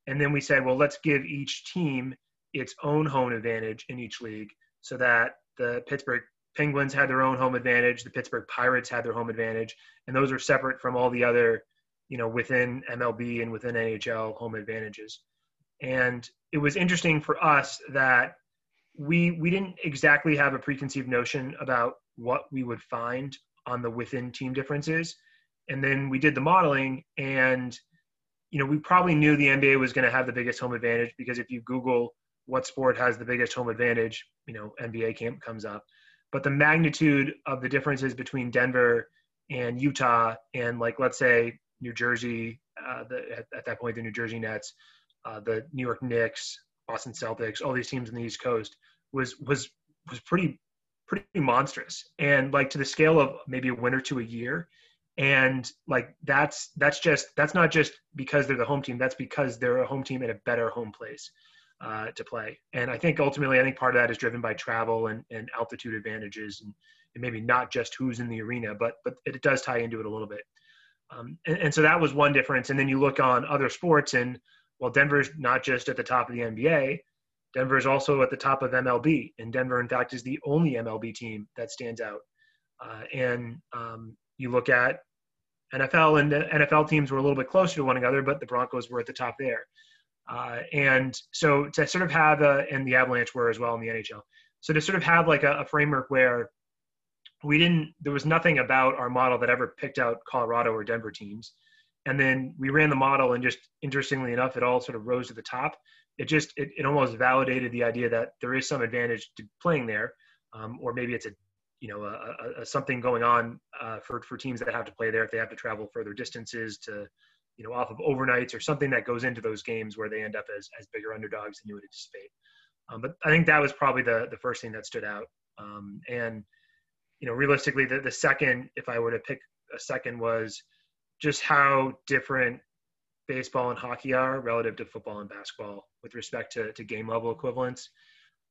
and then we said, well, let's give each team its own home advantage in each league, so that the Pittsburgh Penguins had their own home advantage. The Pittsburgh Pirates had their home advantage, and those are separate from all the other, you know, within MLB and within NHL home advantages. And it was interesting for us that we we didn't exactly have a preconceived notion about what we would find on the within team differences, and then we did the modeling, and you know, we probably knew the NBA was going to have the biggest home advantage because if you Google what sport has the biggest home advantage, you know, NBA camp comes up. But the magnitude of the differences between Denver and Utah and like let's say New Jersey, uh, the, at, at, that point the New Jersey Nets, uh, the New York Knicks, Boston Celtics, all these teams in the East Coast was was was pretty pretty monstrous. And like to the scale of maybe a win or two a year. And like that's that's just that's not just because they're the home team. That's because they're a home team in a better home place uh, to play. And i think ultimately i think part of that is driven by travel and, and altitude advantages and, and maybe not just who's in the arena but but it does tie into it a little bit. Um, and, and so that was one difference. And then you look on other sports and well denver's not just at the top of the nba denver is also at the top of mlb and denver in fact is the only mlb team that stands out uh, and um, you look at NFL and the NFL teams were a little bit closer to one another, but the Broncos were at the top there. Uh, and so to sort of have a, and the Avalanche were as well in the NHL. So to sort of have like a, a framework where we didn't, there was nothing about our model that ever picked out Colorado or Denver teams. And then we ran the model and just interestingly enough, it all sort of rose to the top. It just, it, it almost validated the idea that there is some advantage to playing there. Um, or maybe it's a you know a, a, something going on uh, for for teams that have to play there if they have to travel further distances to you know off of overnights or something that goes into those games where they end up as as bigger underdogs than you would anticipate. Um, but I think that was probably the the first thing that stood out. Um, and you know realistically, the the second, if I were to pick a second, was just how different baseball and hockey are relative to football and basketball with respect to, to game level equivalents.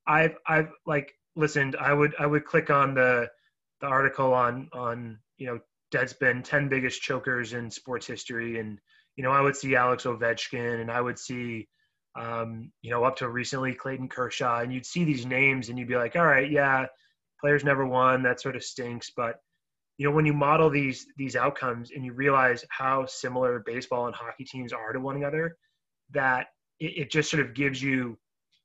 I've I've like listened, I would I would click on the the article on on you know Deadspin, ten biggest chokers in sports history, and you know I would see Alex Ovechkin, and I would see um, you know up to recently Clayton Kershaw, and you'd see these names, and you'd be like, all right, yeah, players never won, that sort of stinks, but you know when you model these these outcomes and you realize how similar baseball and hockey teams are to one another, that it, it just sort of gives you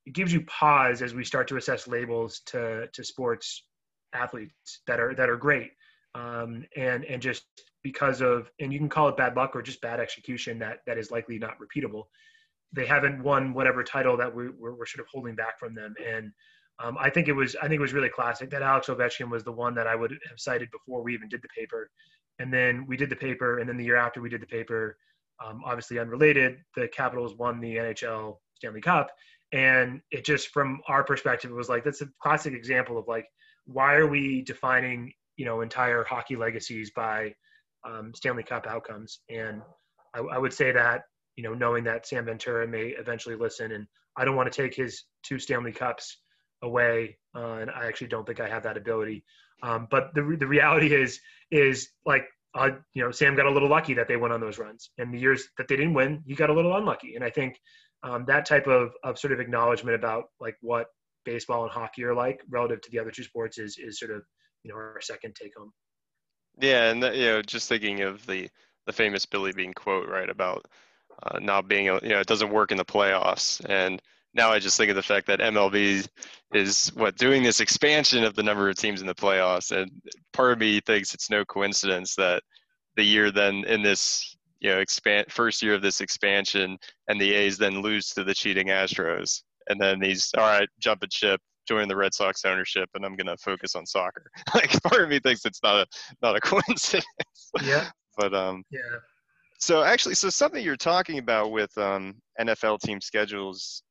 it gives you pause as we start to assess labels to to sports athletes that are that are great. Um, and and just because of and you can call it bad luck or just bad execution that that is likely not repeatable. They haven't won whatever title that we, we're, we're sort of holding back from them. And um, I think it was I think it was really classic that Alex Ovechkin was the one that I would have cited before we even did the paper, and then we did the paper, and then the year after we did the paper, um, obviously unrelated, the Capitals won the NHL Stanley Cup, and it just from our perspective it was like that's a classic example of like why are we defining you know entire hockey legacies by um, stanley cup outcomes? And I, I, would say that you know knowing that sam ventura may eventually listen and i don't want to take his two stanley cups away uh, and i actually don't think i have that ability. Um, but the, the reality is is like uh, you know sam got a little lucky that they went on those runs. And the years that they didn't win he got a little unlucky. And i think um, that type of, of sort of acknowledgement about like what baseball and hockey are like relative to the other two sports is is sort of you know our second take home. Yeah, and you know, just thinking of the the famous Billy Beane quote right about uh, not being you know it doesn't work in the playoffs, and now I just think of the fact that MLB is what doing this expansion of the number of teams in the playoffs, and part of me thinks it's no coincidence that the year then in this you know expand first year of this expansion and the A's then lose to the cheating Astros. And then he's all right jumping ship join the Red Sox ownership and I'm gonna focus on soccer. Like part of me thinks it's not a not a coincidence. Yeah. But um yeah. so actually so something you're talking about with um NFL team schedules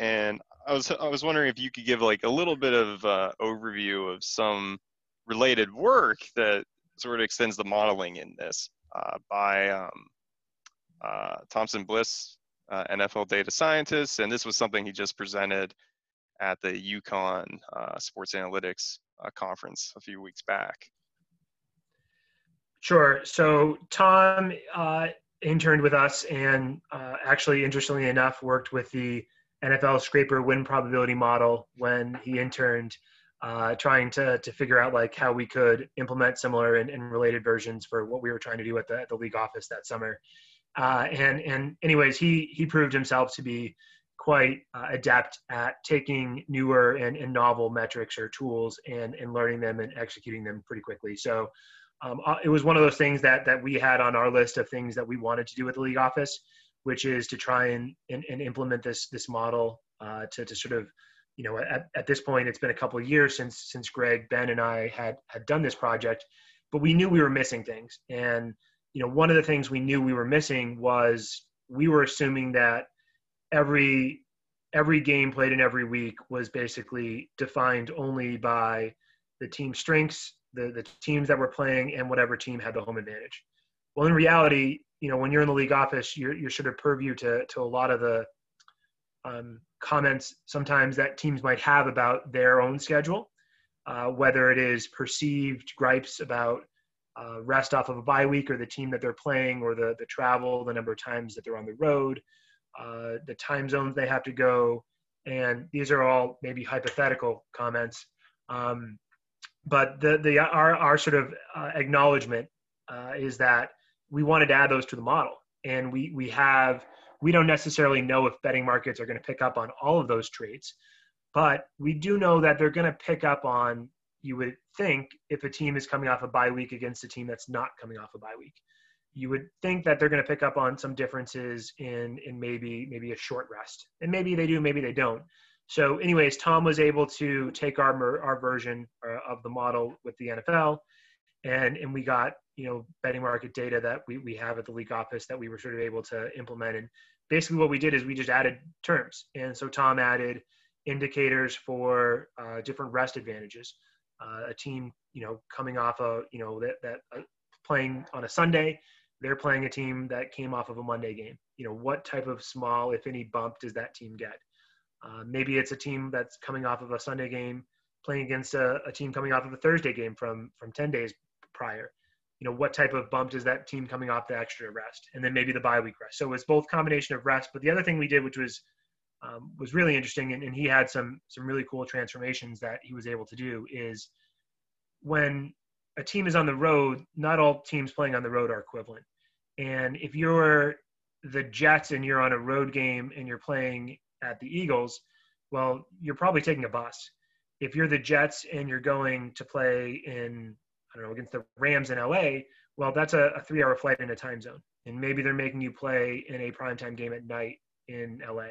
and I was I was wondering if you could give like a little bit of uh, overview of some related work that sort of extends the modeling in this uh, by um, uh, Thompson Bliss, uh, NFL data scientist, and this was something he just presented at the UConn uh, Sports Analytics uh, conference a few weeks back. Sure. So Tom interned with us and actually, interestingly enough, worked with the nflscrapR win probability model when he interned uh, trying to to figure out like how we could implement similar and, and, related versions for what we were trying to do at the, the league office that summer. Uh, and and anyways, he he proved himself to be quite uh, adept at taking newer and, and novel metrics or tools and and learning them and executing them pretty quickly. So. Um, uh, it was one of those things that that we had on our list of things that we wanted to do at the league office, which is to try and and, and implement this this model uh, to to sort of you know, at, at this point, it's been a couple of years since since Greg, Ben, and I had had done this project, but we knew we were missing things. And you know, one of the things we knew we were missing was we were assuming that every every game played in every week was basically defined only by the team strengths, the, the teams that were playing, and whatever team had the home advantage. Well, in reality, you know, when you're in the league office, you're, you're sort of purview to, to a lot of the um, comments sometimes that teams might have about their own schedule, uh, whether it is perceived gripes about uh, rest off of a bye week or the team that they're playing or the, the travel, the number of times that they're on the road, uh, the time zones they have to go. And these are all maybe hypothetical comments. Um, but the, the, our, our sort of uh, acknowledgement uh, is that we wanted to add those to the model. And we, we have, we don't necessarily know if betting markets are going to pick up on all of those traits, but we do know that they're going to pick up on you would think if a team is coming off a bye week against a team that's not coming off a bye week. You would think that they're going to pick up on some differences in in maybe maybe a short rest. And maybe they do maybe they don't. So anyways tom was able to take our our version uh, of the model with the nfl and and we got you know betting market data that we, we have at the league office that we were sort of able to implement and basically what we did is we just added terms and so tom added indicators for uh, different rest advantages uh, a team, you know, coming off a, you know, that, that uh, playing on a Sunday, they're playing a team that came off of a Monday game. You know, what type of small, if any, bump does that team get? Uh, maybe it's a team that's coming off of a Sunday game, playing against a, a, team coming off of a Thursday game from from 10 days prior. You know, what type of bump does that team coming off the extra rest, and then maybe the bye week rest. So it's both combination of rest. But the other thing we did, which was um, was really interesting, and, and, he had some some really cool transformations that he was able to do. Is when a team is on the road, not all teams playing on the road are equivalent. And if you're the Jets and you're on a road game and you're playing at the Eagles, well, you're probably taking a bus. If you're the Jets and you're going to play in, I don't know, against the Rams in LA, well, that's a, a three hour flight in a time zone. And maybe they're making you play in a primetime game at night in LA.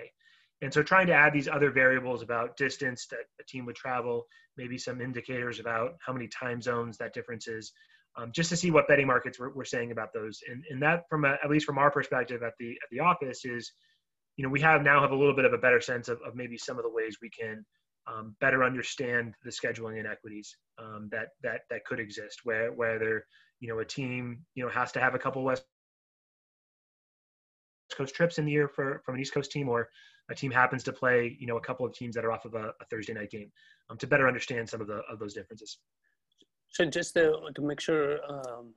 And so trying to add these other variables about distance that a team would travel, maybe some indicators about how many time zones that difference is, um, just to see what betting markets were, were saying about those. And, and that from a, at least from our perspective at the, at the office is, you know, we have now have a little bit of a better sense of, of maybe some of the ways we can um, better understand the scheduling inequities um, that, that, that could exist where, whether, you know, a team, you know, has to have a couple West Coast trips in the year for, from an East Coast team or a team happens to play, you know, a couple of teams that are off of a, a Thursday night game, um, to better understand some of the of those differences. So just to, to make sure um,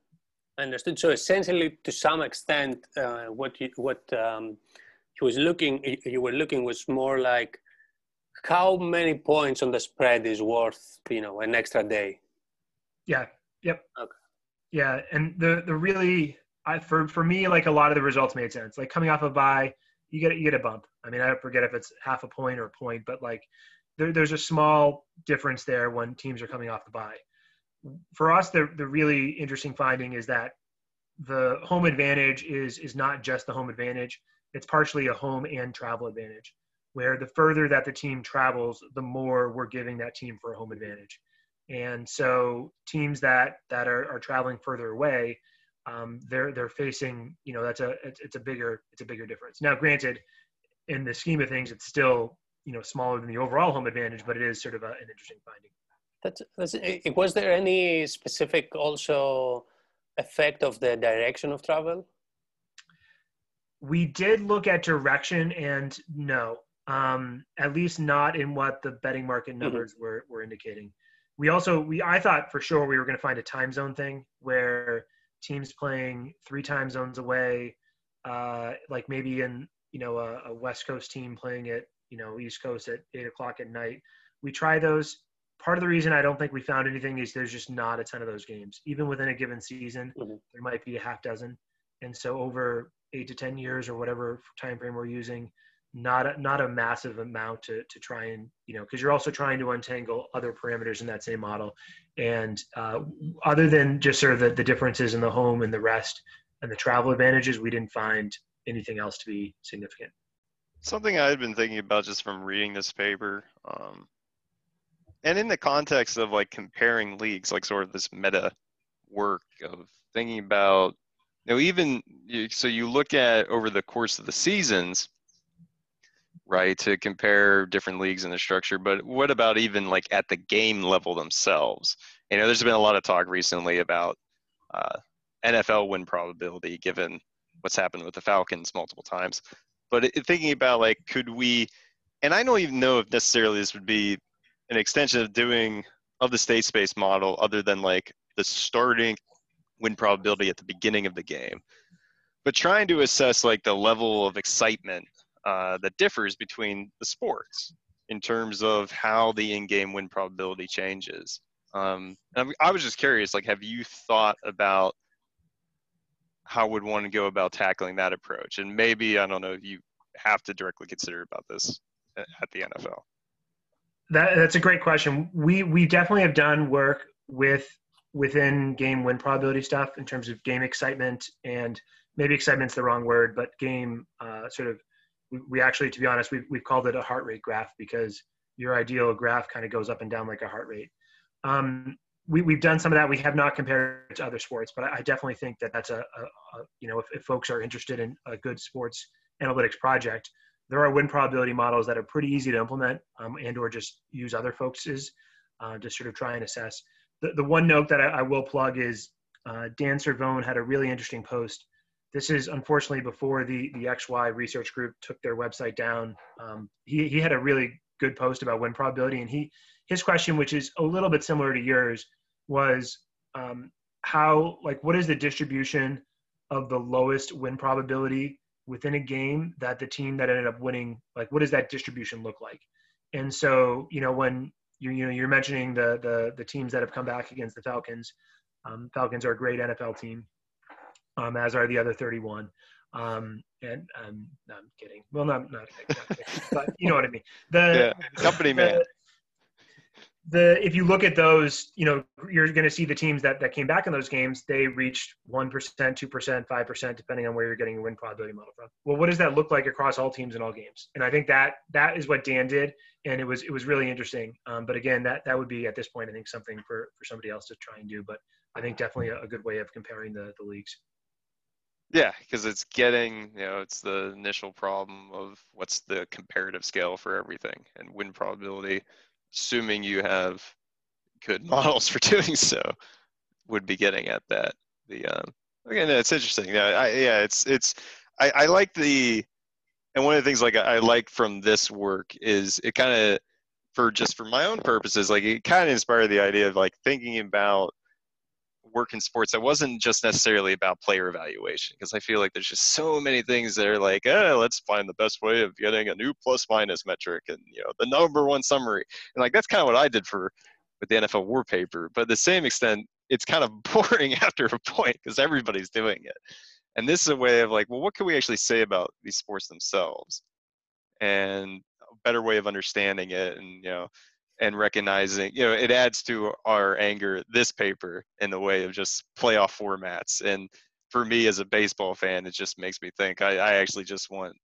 I understood. So essentially, to some extent, uh, what you what um, he was looking, you were looking was more like how many points on the spread is worth, you know, an extra day. Yeah. Yep. Okay. Yeah, and the the really, I for for me, like a lot of the results made sense. Like coming off a bye you get you get a bump. I mean, I forget if it's half a point or a point, but like there, there's a small difference there when teams are coming off the bye For us, the the really interesting finding is that the home advantage is is not just the home advantage; it's partially a home and travel advantage. Where the further that the team travels, the more we're giving that team for a home advantage. And so teams that that are, are traveling further away um, they're they're facing you know that's a it's, it's a bigger it's a bigger difference. Now, granted, in the scheme of things, it's still you know smaller than the overall home advantage, but it is sort of a, an interesting finding. That's, that's was there any specific also effect of the direction of travel? We did look at direction, and no, um, at least not in what the betting market mm-hmm. numbers mm-hmm. were were indicating. We also we I thought for sure we were going to find a time zone thing where teams playing three time zones away, uh, like maybe in you know a, a, West Coast team playing at you know East Coast at eight o'clock at night. We try those. Part of the reason I don't think we found anything is there's just not a ton of those games. Even within a given season, mm-hmm. there might be a half dozen, and so over eight to ten years or whatever time frame we're using, not a, not a massive amount to to try and you know because you're also trying to untangle other parameters in that same model. And uh, other than just sort of the, the differences in the home and the rest and the travel advantages we didn't find anything else to be significant. Something i had been thinking about just from reading this paper um, and in the context of like comparing leagues like sort of this meta work of thinking about you know even so you look at over the course of the seasons right? To compare different leagues and the structure. But what about even like at the game level themselves? You know, there's been a lot of talk recently about uh, NFL win probability given what's happened with the Falcons multiple times. But it, thinking about like, could we, and I don't even know if necessarily this would be an extension of doing of the state space model other than like the starting win probability at the beginning of the game but trying to assess like the level of excitement uh, that differs between the sports in terms of how the in-game win probability changes. Um, I was just curious like have you thought about how would one go about tackling that approach? And maybe i don't know if you have to directly consider about this at the nfl that, that's a great question. We we definitely have done work with within game win probability stuff in terms of game excitement and maybe excitement's the wrong word, but game uh, sort of we, actually to be honest we've we've called it a heart rate graph because your ideal graph kind of goes up and down like a heart rate. Um, we, we've done some of that. We have not compared to other sports, but I, definitely think that that's a, a, a you know if, if folks are interested in a good sports analytics project, there are win probability models that are pretty easy to implement um, and or just use other folks's uh, to sort of try and assess. The, the one note that I, I will plug is uh, Dan Cervone had a really interesting post. This is unfortunately before the, the XY research group took their website down. Um, he, he had a really good post about win probability and he his question, which is a little bit similar to yours, was um, how like what is the distribution of the lowest win probability within a game that the team that ended up winning, like what does that distribution look like? And so, you know, when you're, you know you're mentioning the the the teams that have come back against the Falcons, um, Falcons are a great NFL team, um, as are the other 31. Um, and um, no, I'm kidding. Well, not not, not kidding, but you know what I mean. The yeah, company man. The, the if you look at those, you know, you're going to see the teams that that came back in those games. They reached one percent, two percent, five percent, depending on where you're getting your win probability model from. Well, what does that look like across all teams in all games? And I think that that is what Dan did, and it was it was really interesting. Um, but again, that that would be at this point, I think something for for somebody else to try and do. But I think definitely a, a good way of comparing the the leagues. Yeah, because it's getting, you know, it's the initial problem of what's the comparative scale for everything and win probability assuming you have good models for doing so, would be getting at that. The um, again, it's interesting. Yeah, I, yeah, it's it's. I, I like the, and one of the things like I like from this work is it kind of, for just for my own purposes, like it kind of inspired the idea of like thinking about work in sports that wasn't just necessarily about player evaluation because I feel like there's just so many things that are like, oh, let's find the best way of getting a new plus minus metric and you know the number one summary and like that's kind of what I did for with the NFL War Paper. But the same extent, it's kind of boring after a point because everybody's doing it. And this is a way of like, well, what can we actually say about these sports themselves? And a better way of understanding it and you know and recognizing you know it adds to our anger this paper in the way of just playoff formats. And for me as a baseball fan it just makes me think i, I actually just want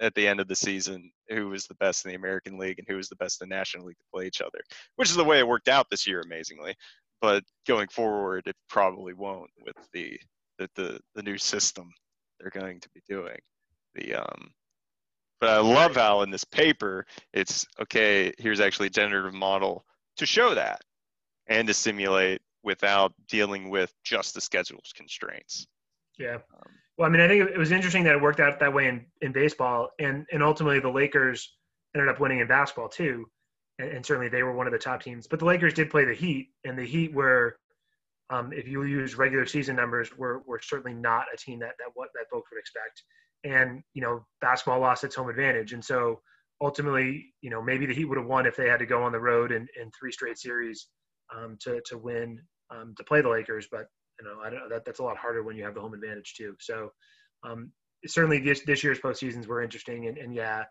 at the end of the season who was the best in the american league and who was the best in the national league to play each other which is the way it worked out this year amazingly. But going forward it probably won't with the the, the, the new system they're going to be doing. The um but I love how in this paper it's okay. Here's actually a generative model to show that and to simulate without dealing with just the schedule's constraints. Yeah. Um, well, I mean, I think it was interesting that it worked out that way in, in baseball, and and ultimately the Lakers ended up winning in basketball too, and, and certainly they were one of the top teams. But the Lakers did play the Heat, and the Heat were, um, if you use regular season numbers, were were certainly not a team that that what that folks would expect and you know basketball lost its home advantage. And so ultimately you know maybe the heat would have won if they had to go on the road in, in three straight series um, to, to win um, to play the lakers. But you know i don't know that that's a lot harder when you have the home advantage too. So um, certainly this, this year's postseasons were interesting. And, and yeah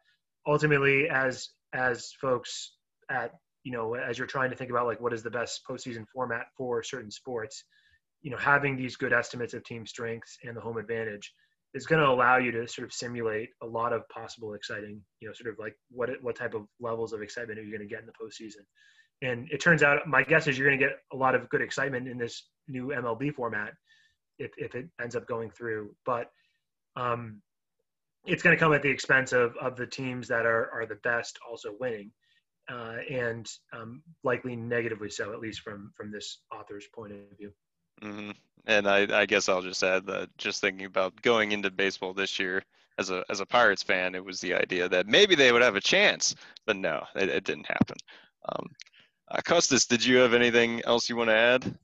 ultimately as as folks at you know as you're trying to think about like what is the best postseason format for certain sports you know having these good estimates of team strengths and the home advantage is going to allow you to sort of simulate a lot of possible exciting, you know, sort of like what what type of levels of excitement are you going to get in the postseason. And it turns out, my guess is you're going to get a lot of good excitement in this new MLB format if, if it ends up going through. But um, it's going to come at the expense of of the teams that are are the best also winning, uh, and um, likely negatively so, at least from from this author's point of view. Mm-hmm. And I, I guess I'll just add that just thinking about going into baseball this year as a as a Pirates fan, it was the idea that maybe they would have a chance, but no, it, it didn't happen. Um, uh, did you have anything else you want to add?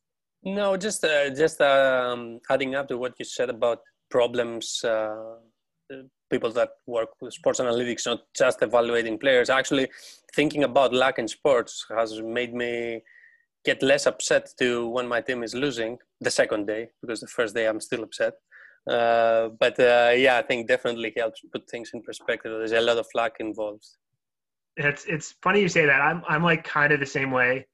No, just uh, just um, adding up to what you said about problems. Uh, people that work with sports analytics, not just evaluating players. Actually, thinking about luck in sports has made me get less upset to when my team is losing the second day because the first day I'm still upset. Uh, but uh, yeah, I think definitely helps put things in perspective. There's a lot of luck involved. It's it's funny you say that. I'm I'm like kind of the same way,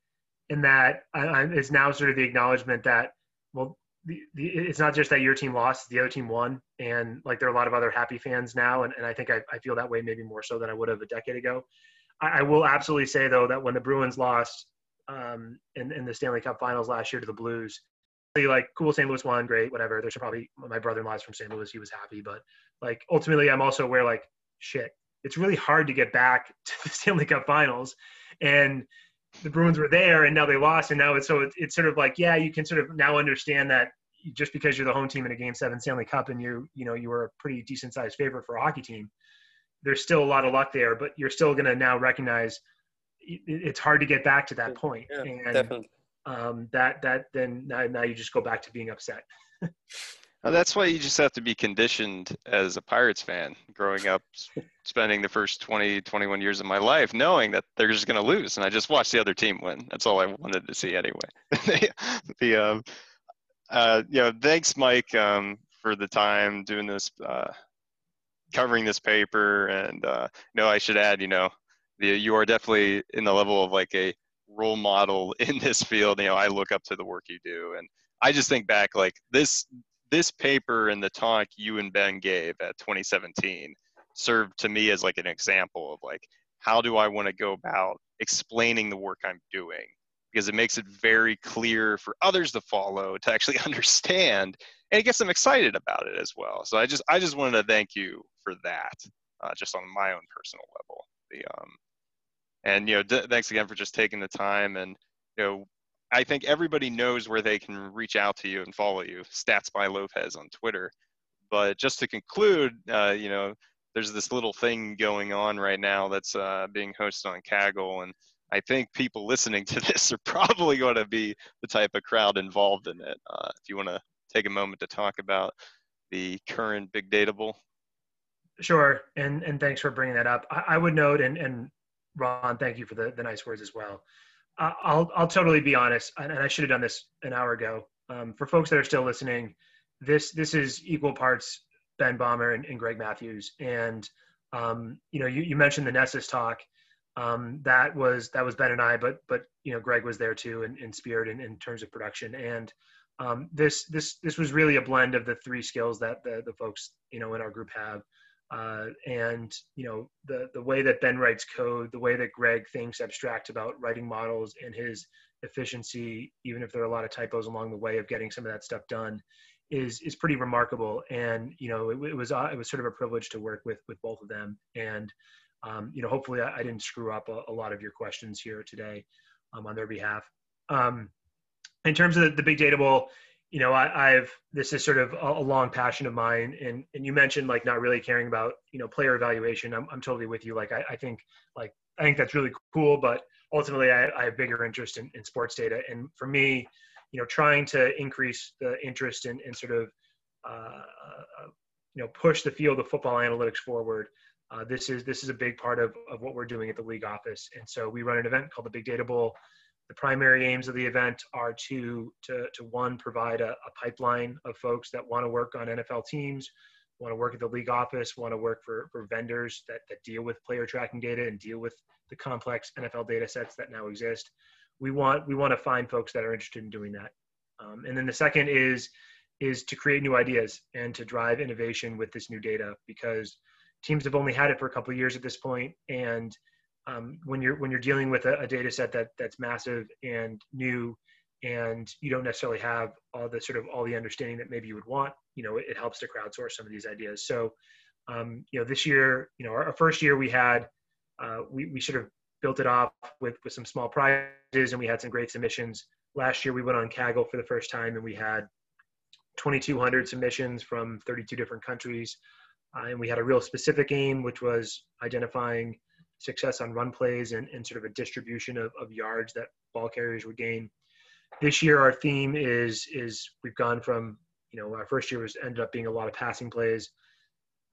in that I, it's now sort of the acknowledgement that well, the, the, it's not just that your team lost, the other team won, and like there are a lot of other happy fans now, and, and I think I, I feel that way maybe more so than I would have a decade ago. I, I will absolutely say though that when the Bruins lost um, in, in the Stanley Cup Finals last year to the Blues, like cool St. Louis won, great, whatever. There's probably my brother-in-law is from St. Louis, he was happy, but like ultimately, I'm also aware like shit, it's really hard to get back to the Stanley Cup Finals, and the Bruins were there, and now they lost, and now it's so it's sort of like yeah, you can sort of now understand that just because you're the home team in a Game Seven Stanley Cup and you you know you were a pretty decent sized favorite for a hockey team, there's still a lot of luck there, but you're still going to now recognize it's hard to get back to that point. Yeah, and, definitely. Um, that that then now, now you just go back to being upset. well, that's why you just have to be conditioned as a Pirates fan, growing up, spending the first 20, 21 years of my life knowing that they're just going to lose, and I just watched the other team win. That's all I wanted to see anyway. the, the um, uh, you know, thanks, Mike, um, for the time doing this, uh, covering this paper, and uh, you know, I should add, you know, the, you are definitely in the level of like a role model in this field. You know, I look up to the work you do, and I just think back like this this paper and the talk you and Ben gave at 2017 served to me as like an example of like how do I want to go about explaining the work I'm doing? Because it makes it very clear for others to follow to actually understand and it gets them excited about it as well. So i just i just wanted to thank you for that uh, just on my own personal level. The um and you know d- thanks again for just taking the time and you know i think everybody knows where they can reach out to you and follow you stats by lopez on twitter but just to conclude uh, you know there's this little thing going on right now that's uh, being hosted on kaggle and I think people listening to this are probably going to be the type of crowd involved in it. Uh, if you want to take a moment to talk about the current Big Data Bowl. Sure, and and thanks for bringing that up. I, I would note, and and Ron, thank you for the, the nice words as well. I'll I'll totally be honest, and, I should have done this an hour ago. Um, for folks that are still listening, this this is equal parts Ben Baumer and, and Greg Matthews, and um, you know you, you mentioned the NESSIS talk um, that was that was Ben and I, but but you know Greg was there too in, in spirit and in terms of production. And um, this this this was really a blend of the three skills that the the folks you know in our group have. Uh, and you know the the way that Ben writes code, the way that Greg thinks abstract about writing models, and his efficiency, even if there are a lot of typos along the way of getting some of that stuff done, is is pretty remarkable. And you know it, it was uh, it was sort of a privilege to work with with both of them. And um, you know, hopefully I, I didn't screw up a, a, lot of your questions here today um, on their behalf. Um, in terms of the, the big Data Bowl, you know, I, have this is sort of a, a, long passion of mine, and and you mentioned like not really caring about you know player evaluation. I'm I'm totally with you. Like I, I think like I think that's really cool, but ultimately I, I have bigger interest in, in sports data, and for me, you know, trying to increase the interest in, in sort of uh, you know push the field of football analytics forward uh, this is this is a big part of, of what we're doing at the league office. And so we run an event called the Big Data Bowl. The primary aims of the event are to to, to one provide a, a pipeline of folks that want to work on NFL teams, want to work at the league office, want to work for, for vendors that, that deal with player tracking data and deal with the complex NFL data sets that now exist. We want we want to find folks that are interested in doing that. Um, and then the second is is to create new ideas and to drive innovation with this new data because teams have only had it for a couple years at this point, and um, when you're when you're dealing with a, a, data set that that's massive and new, and you don't necessarily have all the sort of all the understanding that maybe you would want, you know, it, it helps to crowdsource some of these ideas. So Um, you know, this year, you know, our, our first year we had, uh, we, we sort of built it off with, with some small prizes and we had some great submissions. Last year we went on Kaggle for the first time and we had 2,200 submissions from 32 different countries. Uh, and we had a real specific aim, which was identifying success on run plays and, and sort of a distribution of, of yards that ball carriers would gain. This year, our theme is is we've gone from you know our first year was ended up being a lot of passing plays.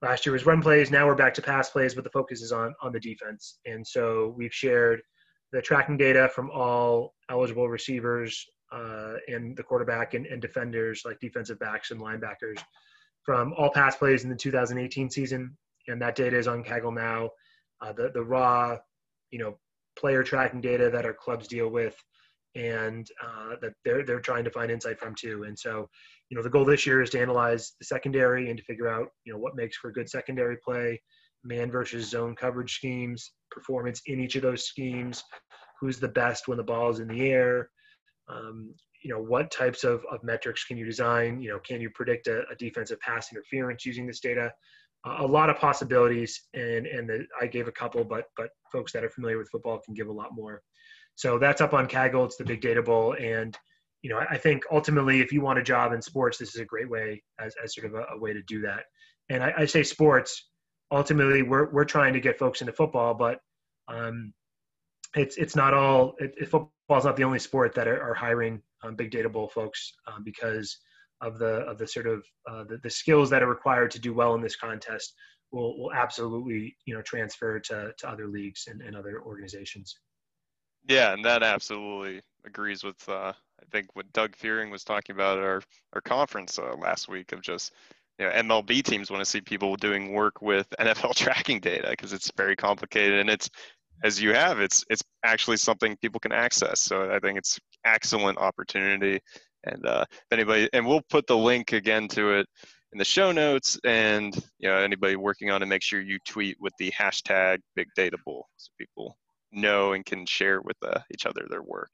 Last year was run plays. Now we're back to pass plays, but the focus is on on the defense. And so we've shared the tracking data from all eligible receivers uh, and the quarterback and, and defenders like defensive backs and linebackers from all pass plays in the 2018 season, and that data is on Kaggle now. Uh, the the raw, you know, player tracking data that our clubs deal with, and uh, that they're they're trying to find insight from too. And so, you know, the goal this year is to analyze the secondary and to figure out, you know, what makes for good secondary play, man versus zone coverage schemes, performance in each of those schemes, who's the best when the ball is in the air. Um, you know what types of, of metrics can you design you know can you predict a, a defensive pass interference using this data a lot of possibilities and and the, i gave a couple but but folks that are familiar with football can give a lot more. So that's up on kaggle. It's the big data bowl. And you know i think ultimately if you want a job in sports this is a great way as, as sort of a, a way to do that. And I, I, say sports ultimately we're, we're trying to get folks into football but um, it's it's not all it, football's not the only sport that are, are hiring um, big data bowl folks um, because of the of the sort of uh, the, the skills that are required to do well in this contest will will absolutely you know transfer to to other leagues and, and other organizations. Yeah, and that absolutely agrees with uh, I think what Doug Fearing was talking about at our our conference uh, last week of just you know MLB teams want to see people doing work with NFL tracking data because it's very complicated and it's as you have, it's it's actually something people can access. So I think it's excellent opportunity. And uh, if anybody, and we'll put the link again to it in the show notes. And you know, anybody working on it, make sure you tweet with the hashtag Big Data Bowl so people know and can share with uh, each other their work.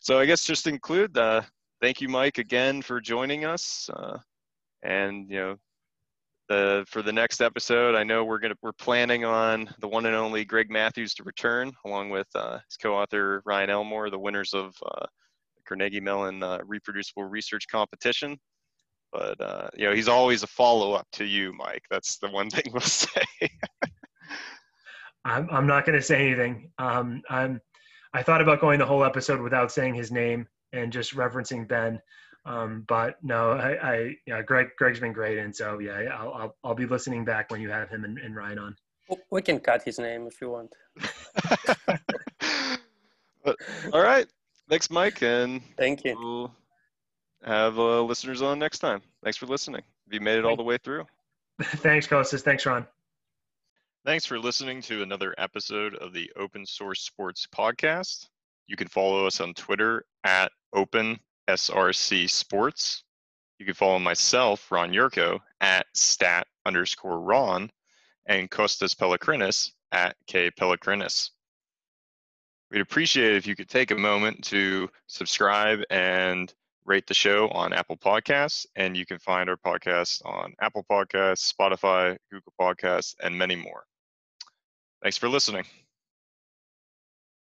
So I guess just include, the thank you, Mike, again for joining us. Uh, and you know, the for the next episode, I know we're gonna we're planning on the one and only Greg Matthews to return, along with uh, his co-author Ryan Elmore, the winners of uh, Carnegie Mellon uh, Reproducible Research Competition. But uh, you know, he's always a follow-up to you, Mike. That's the one thing we'll say. I'm I'm not going to say anything. Um, I'm I thought about going the whole episode without saying his name and just referencing Ben. Um, but no, I, I, yeah, Greg, Greg's been great, and so yeah, I'll, I'll, I'll be listening back when you have him and, and Ryan on. We can cut his name if you want. all right, thanks, Mike, and thank you. We'll have uh, listeners on next time. Thanks for listening. Have you made it all the way through? Thanks, Costas. Thanks, Ron. Thanks for listening to another episode of the Open Source Sports Podcast. You can follow us on Twitter at open SRC Sports. You can follow myself, Ron Yurko, at stat underscore Ron, and Costas Pelechrinis at K Pelechrinis. We'd appreciate it if you could take a moment to subscribe and rate the show on Apple Podcasts, and you can find our podcast on Apple Podcasts, Spotify, Google Podcasts, and many more. Thanks for listening.